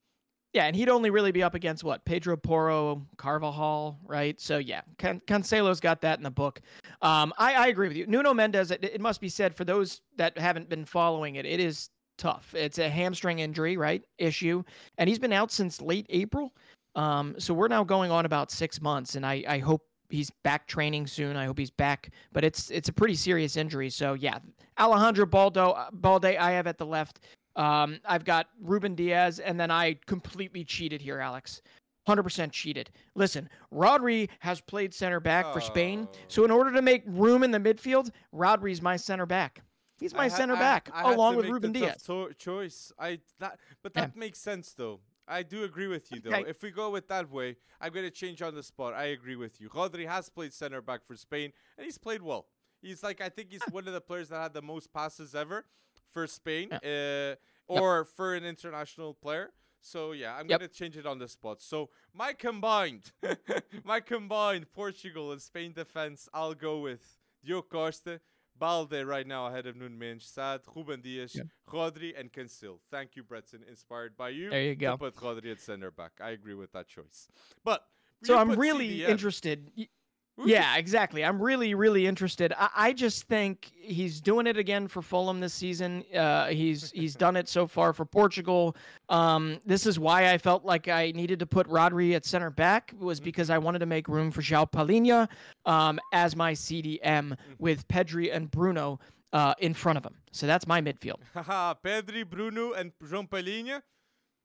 Yeah, and he'd only really be up against what Pedro Porro, Carvajal, right? So yeah, Can- Cancelo's got that in the book. Um, I, I agree with you. Nuno Mendes. It, it must be said for those that haven't been following it, it is tough. It's a hamstring injury, right? Issue, and he's been out since late April. Um, so we're now going on about six months, and I, I hope he's back training soon. I hope he's back, but it's it's a pretty serious injury. So yeah, Alejandro Baldo Balde I have at the left. Um, I've got Ruben Dias, and then I completely cheated here, Alex. 100% cheated. Listen, Rodri has played center back oh. for Spain. So in order to make room in the midfield, Rodri's my center back. He's my center I, back I, along with Ruben Dias.
To- choice. I that, but that yeah. makes sense though. I do agree with you though. Okay. If we go with that way, I'm going to change on the spot. I agree with you. Rodri has played center back for Spain and he's played well. He's like I think he's one of the players that had the most passes ever for Spain yeah. uh, or yep. for an international player. So yeah, I'm yep. gonna change it on the spot. So my combined, my combined Portugal and Spain defense, I'll go with Diogo Costa, Balde right now ahead of Nuno Mendes, Sad, Ruben Dias, yep. Rodri, and Cancel. Thank you, Breton. Inspired by you.
There you go.
To put Rodri at center back. I agree with that choice. But
so I'm really CDM. interested. Yeah, exactly. I'm really, really interested. I, I, just think he's doing it again for Fulham this season. Uh, he's he's done it so far for Portugal. Um, this is why I felt like I needed to put Rodri at center back was mm-hmm. because I wanted to make room for João Palhinha um, as my CDM mm-hmm. with Pedri and Bruno uh, in front of him. So that's my midfield.
Pedri, Bruno, and João Palhinha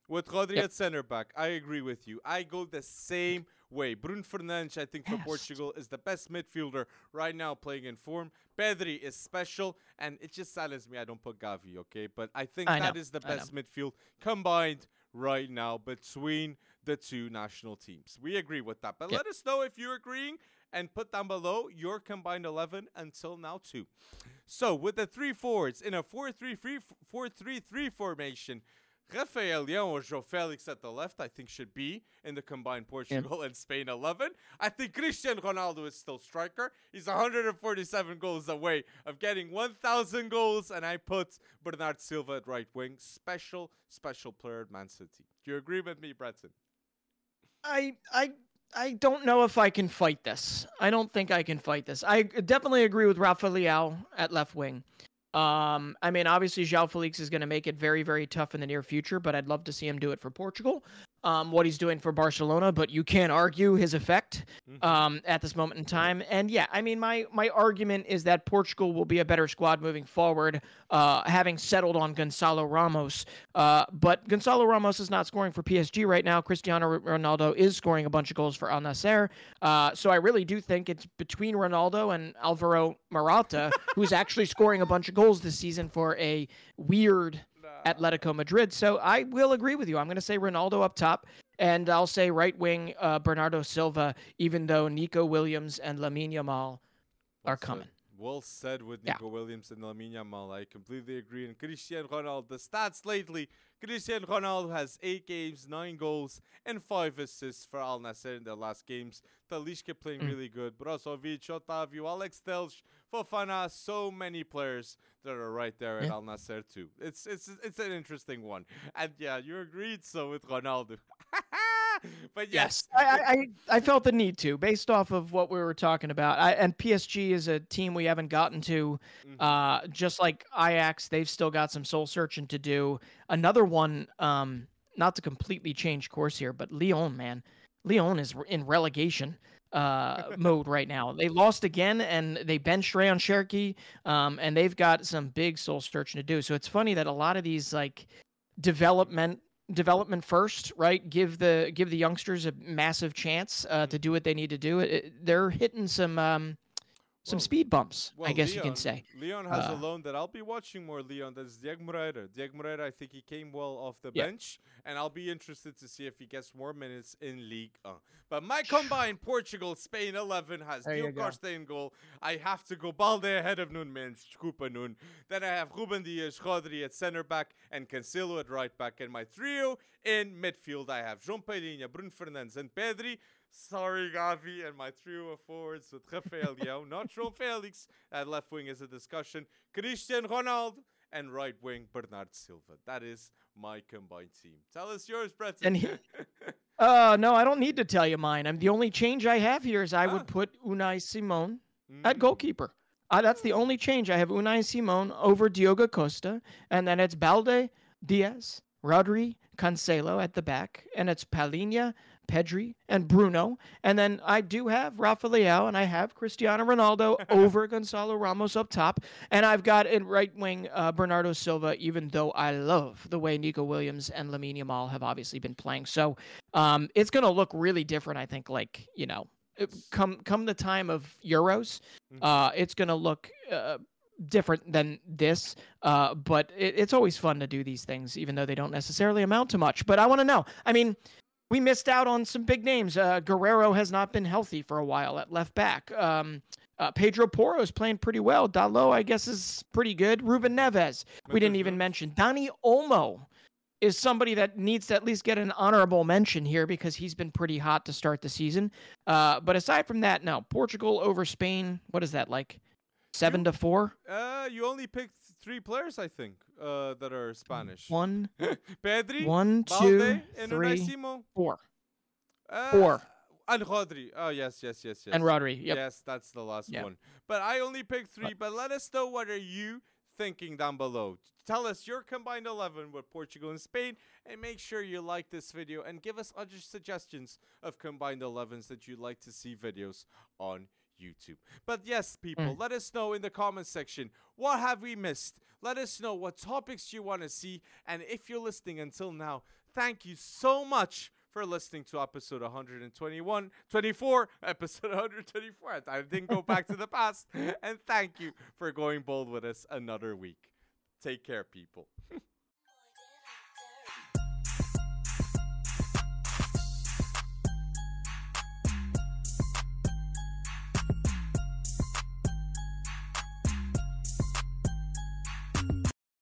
with Rodri yep. at center back. I agree with you. I go the same way. Bruno Fernandes, I think, for. Portugal is the best midfielder right now playing in form. Pedri is special, and it just saddens me I don't put Gavi, okay? But I think I that know. is the best midfield combined right now between the two national teams. We agree with that. But yep. let us know if you're agreeing and put down below your combined 11 until now, too. So, with the three forwards in a 4 3 3 formation, Rafael Leão or João Felix at the left, I think should be in the combined Portugal yeah. and Spain 11. I think Cristiano Ronaldo is still striker. He's 147 goals away of getting 1,000 goals, and I put Bernardo Silva at right wing. Special, special player at Man City. Do you agree with me, Breton?
I, I I don't know if I can fight this. I don't think I can fight this. I definitely agree with Rafa Leão at left wing. Um, I mean, obviously, João Felix is going to make it very, very tough in the near future, but I'd love to see him do it for Portugal um, what he's doing for Barcelona, but you can't argue his effect mm-hmm. um, at this moment in time. And yeah, I mean, my my argument is that Portugal will be a better squad moving forward, uh, having settled on Gonçalo Ramos. Uh, but Gonçalo Ramos is not scoring for PSG right now. Cristiano Ronaldo is scoring a bunch of goals for Al Nassr. Uh, so I really do think it's between Ronaldo and Alvaro Morata, who's actually scoring a bunch of goals this season for a weird Atletico Madrid. So I will agree with you. I'm going to say Ronaldo up top. And I'll say right wing uh, Bernardo Silva, even though Nico Williams and Lamine Yamal are coming.
Well said with Nico yeah. Williams and Lamine Yamal. I completely agree. And Cristiano Ronaldo, the stats lately Cristiano Ronaldo has 8 games, 9 goals, and 5 assists for Al Nassr in their last games. Talisca playing mm. really good. Brozovic, Otavio, Alex Telles, Fofana, so many players that are right there yeah. at Al Nassr too. It's it's it's an interesting one. And yeah, you agreed so with Ronaldo. but yes,
yes I, I, I felt the need to, based off of what we were talking about. I, and PSG is a team we haven't gotten to. Mm-hmm. Uh, just like Ajax, they've still got some soul searching to do. Another one, um, not to completely change course here, but Lyon, man, Lyon is in relegation uh, mode right now. They lost again, and they benched Rayan Cherki, um, and they've got some big soul searching to do. So it's funny that a lot of these like development development first, right? Give the give the youngsters a massive chance uh, to do what they need to do. It, it, they're hitting some um, some well, speed bumps, well, I guess Lyon, you can say.
Lyon has uh, a loan that I'll be watching more. Lyon, that's Diego Moreira. Diego Moreira, I think he came well off the yeah. bench, and I'll be interested to see if he gets more minutes in League. Uh. But my combine, Portugal, Spain 11 has Diogo Costa in goal. I have to go Balde ahead of Nuno Mendes, Desculpa Nun. Then I have Ruben Dias, Rodri at center back, and Cancelo at right back. And my trio in midfield, I have João Palhinha, Bruno Fernandes, and Pedri. Sorry, Gavi, and my trio of forwards with Rafael Leão, not João Felix. At left wing is a discussion. Cristiano Ronaldo and right wing Bernardo Silva. That is my combined team. Tell us yours, Brett.
And he, uh, no, I don't need to tell you mine. I'm the only change I have here is I ah. would put Unai Simon mm. at goalkeeper. Uh, that's the only change. I have Unai Simon over Diogo Costa, and then it's Balde, Dias, Rodri, Cancelo at the back, and it's Palhinha, Pedri, and Bruno. And then I do have Rafa Leao and I have Cristiano Ronaldo over Gonçalo Ramos up top. And I've got in right wing uh, Bernardo Silva, even though I love the way Nico Williams and Lamine Yamal have obviously been playing. So um, it's going to look really different, I think, like, you know, come come the time of Euros, mm-hmm. uh, it's going to look. Uh, different than this uh, but it, it's always fun to do these things even though they don't necessarily amount to much but i want to know i mean we missed out on some big names. Uh, Guerreiro has not been healthy for a while at left back. Um, uh, Pedro Porro is playing pretty well. Dalot, I guess, is pretty good. Ruben Neves, we didn't even mention. Dani Olmo is somebody that needs to at least get an honorable mention here because he's been pretty hot to start the season. Uh, but aside from that, no. Portugal over Spain. What is that like? Seven
you,
to four?
Uh, you only picked three players, I think, uh, that are Spanish.
One,
Pedri,
one, two, Balde, three, four. Uh, four.
And Rodri. Oh yes, yes, yes, yes.
And Rodri. Yep.
Yes, that's the last yep. one. But I only picked three. But let us know what are you thinking down below. Tell us your combined 11 with Portugal and Spain and make sure you like this video and give us other suggestions of combined 11s that you'd like to see videos on YouTube. But yes, people, mm. let us know in the comment section what have we missed. Let us know what topics you want to see. And if you're listening until now, thank you so much for listening to episode 121, 24, episode 124. I didn't go back to the past. And thank you for going bold with us another week. Take care, people.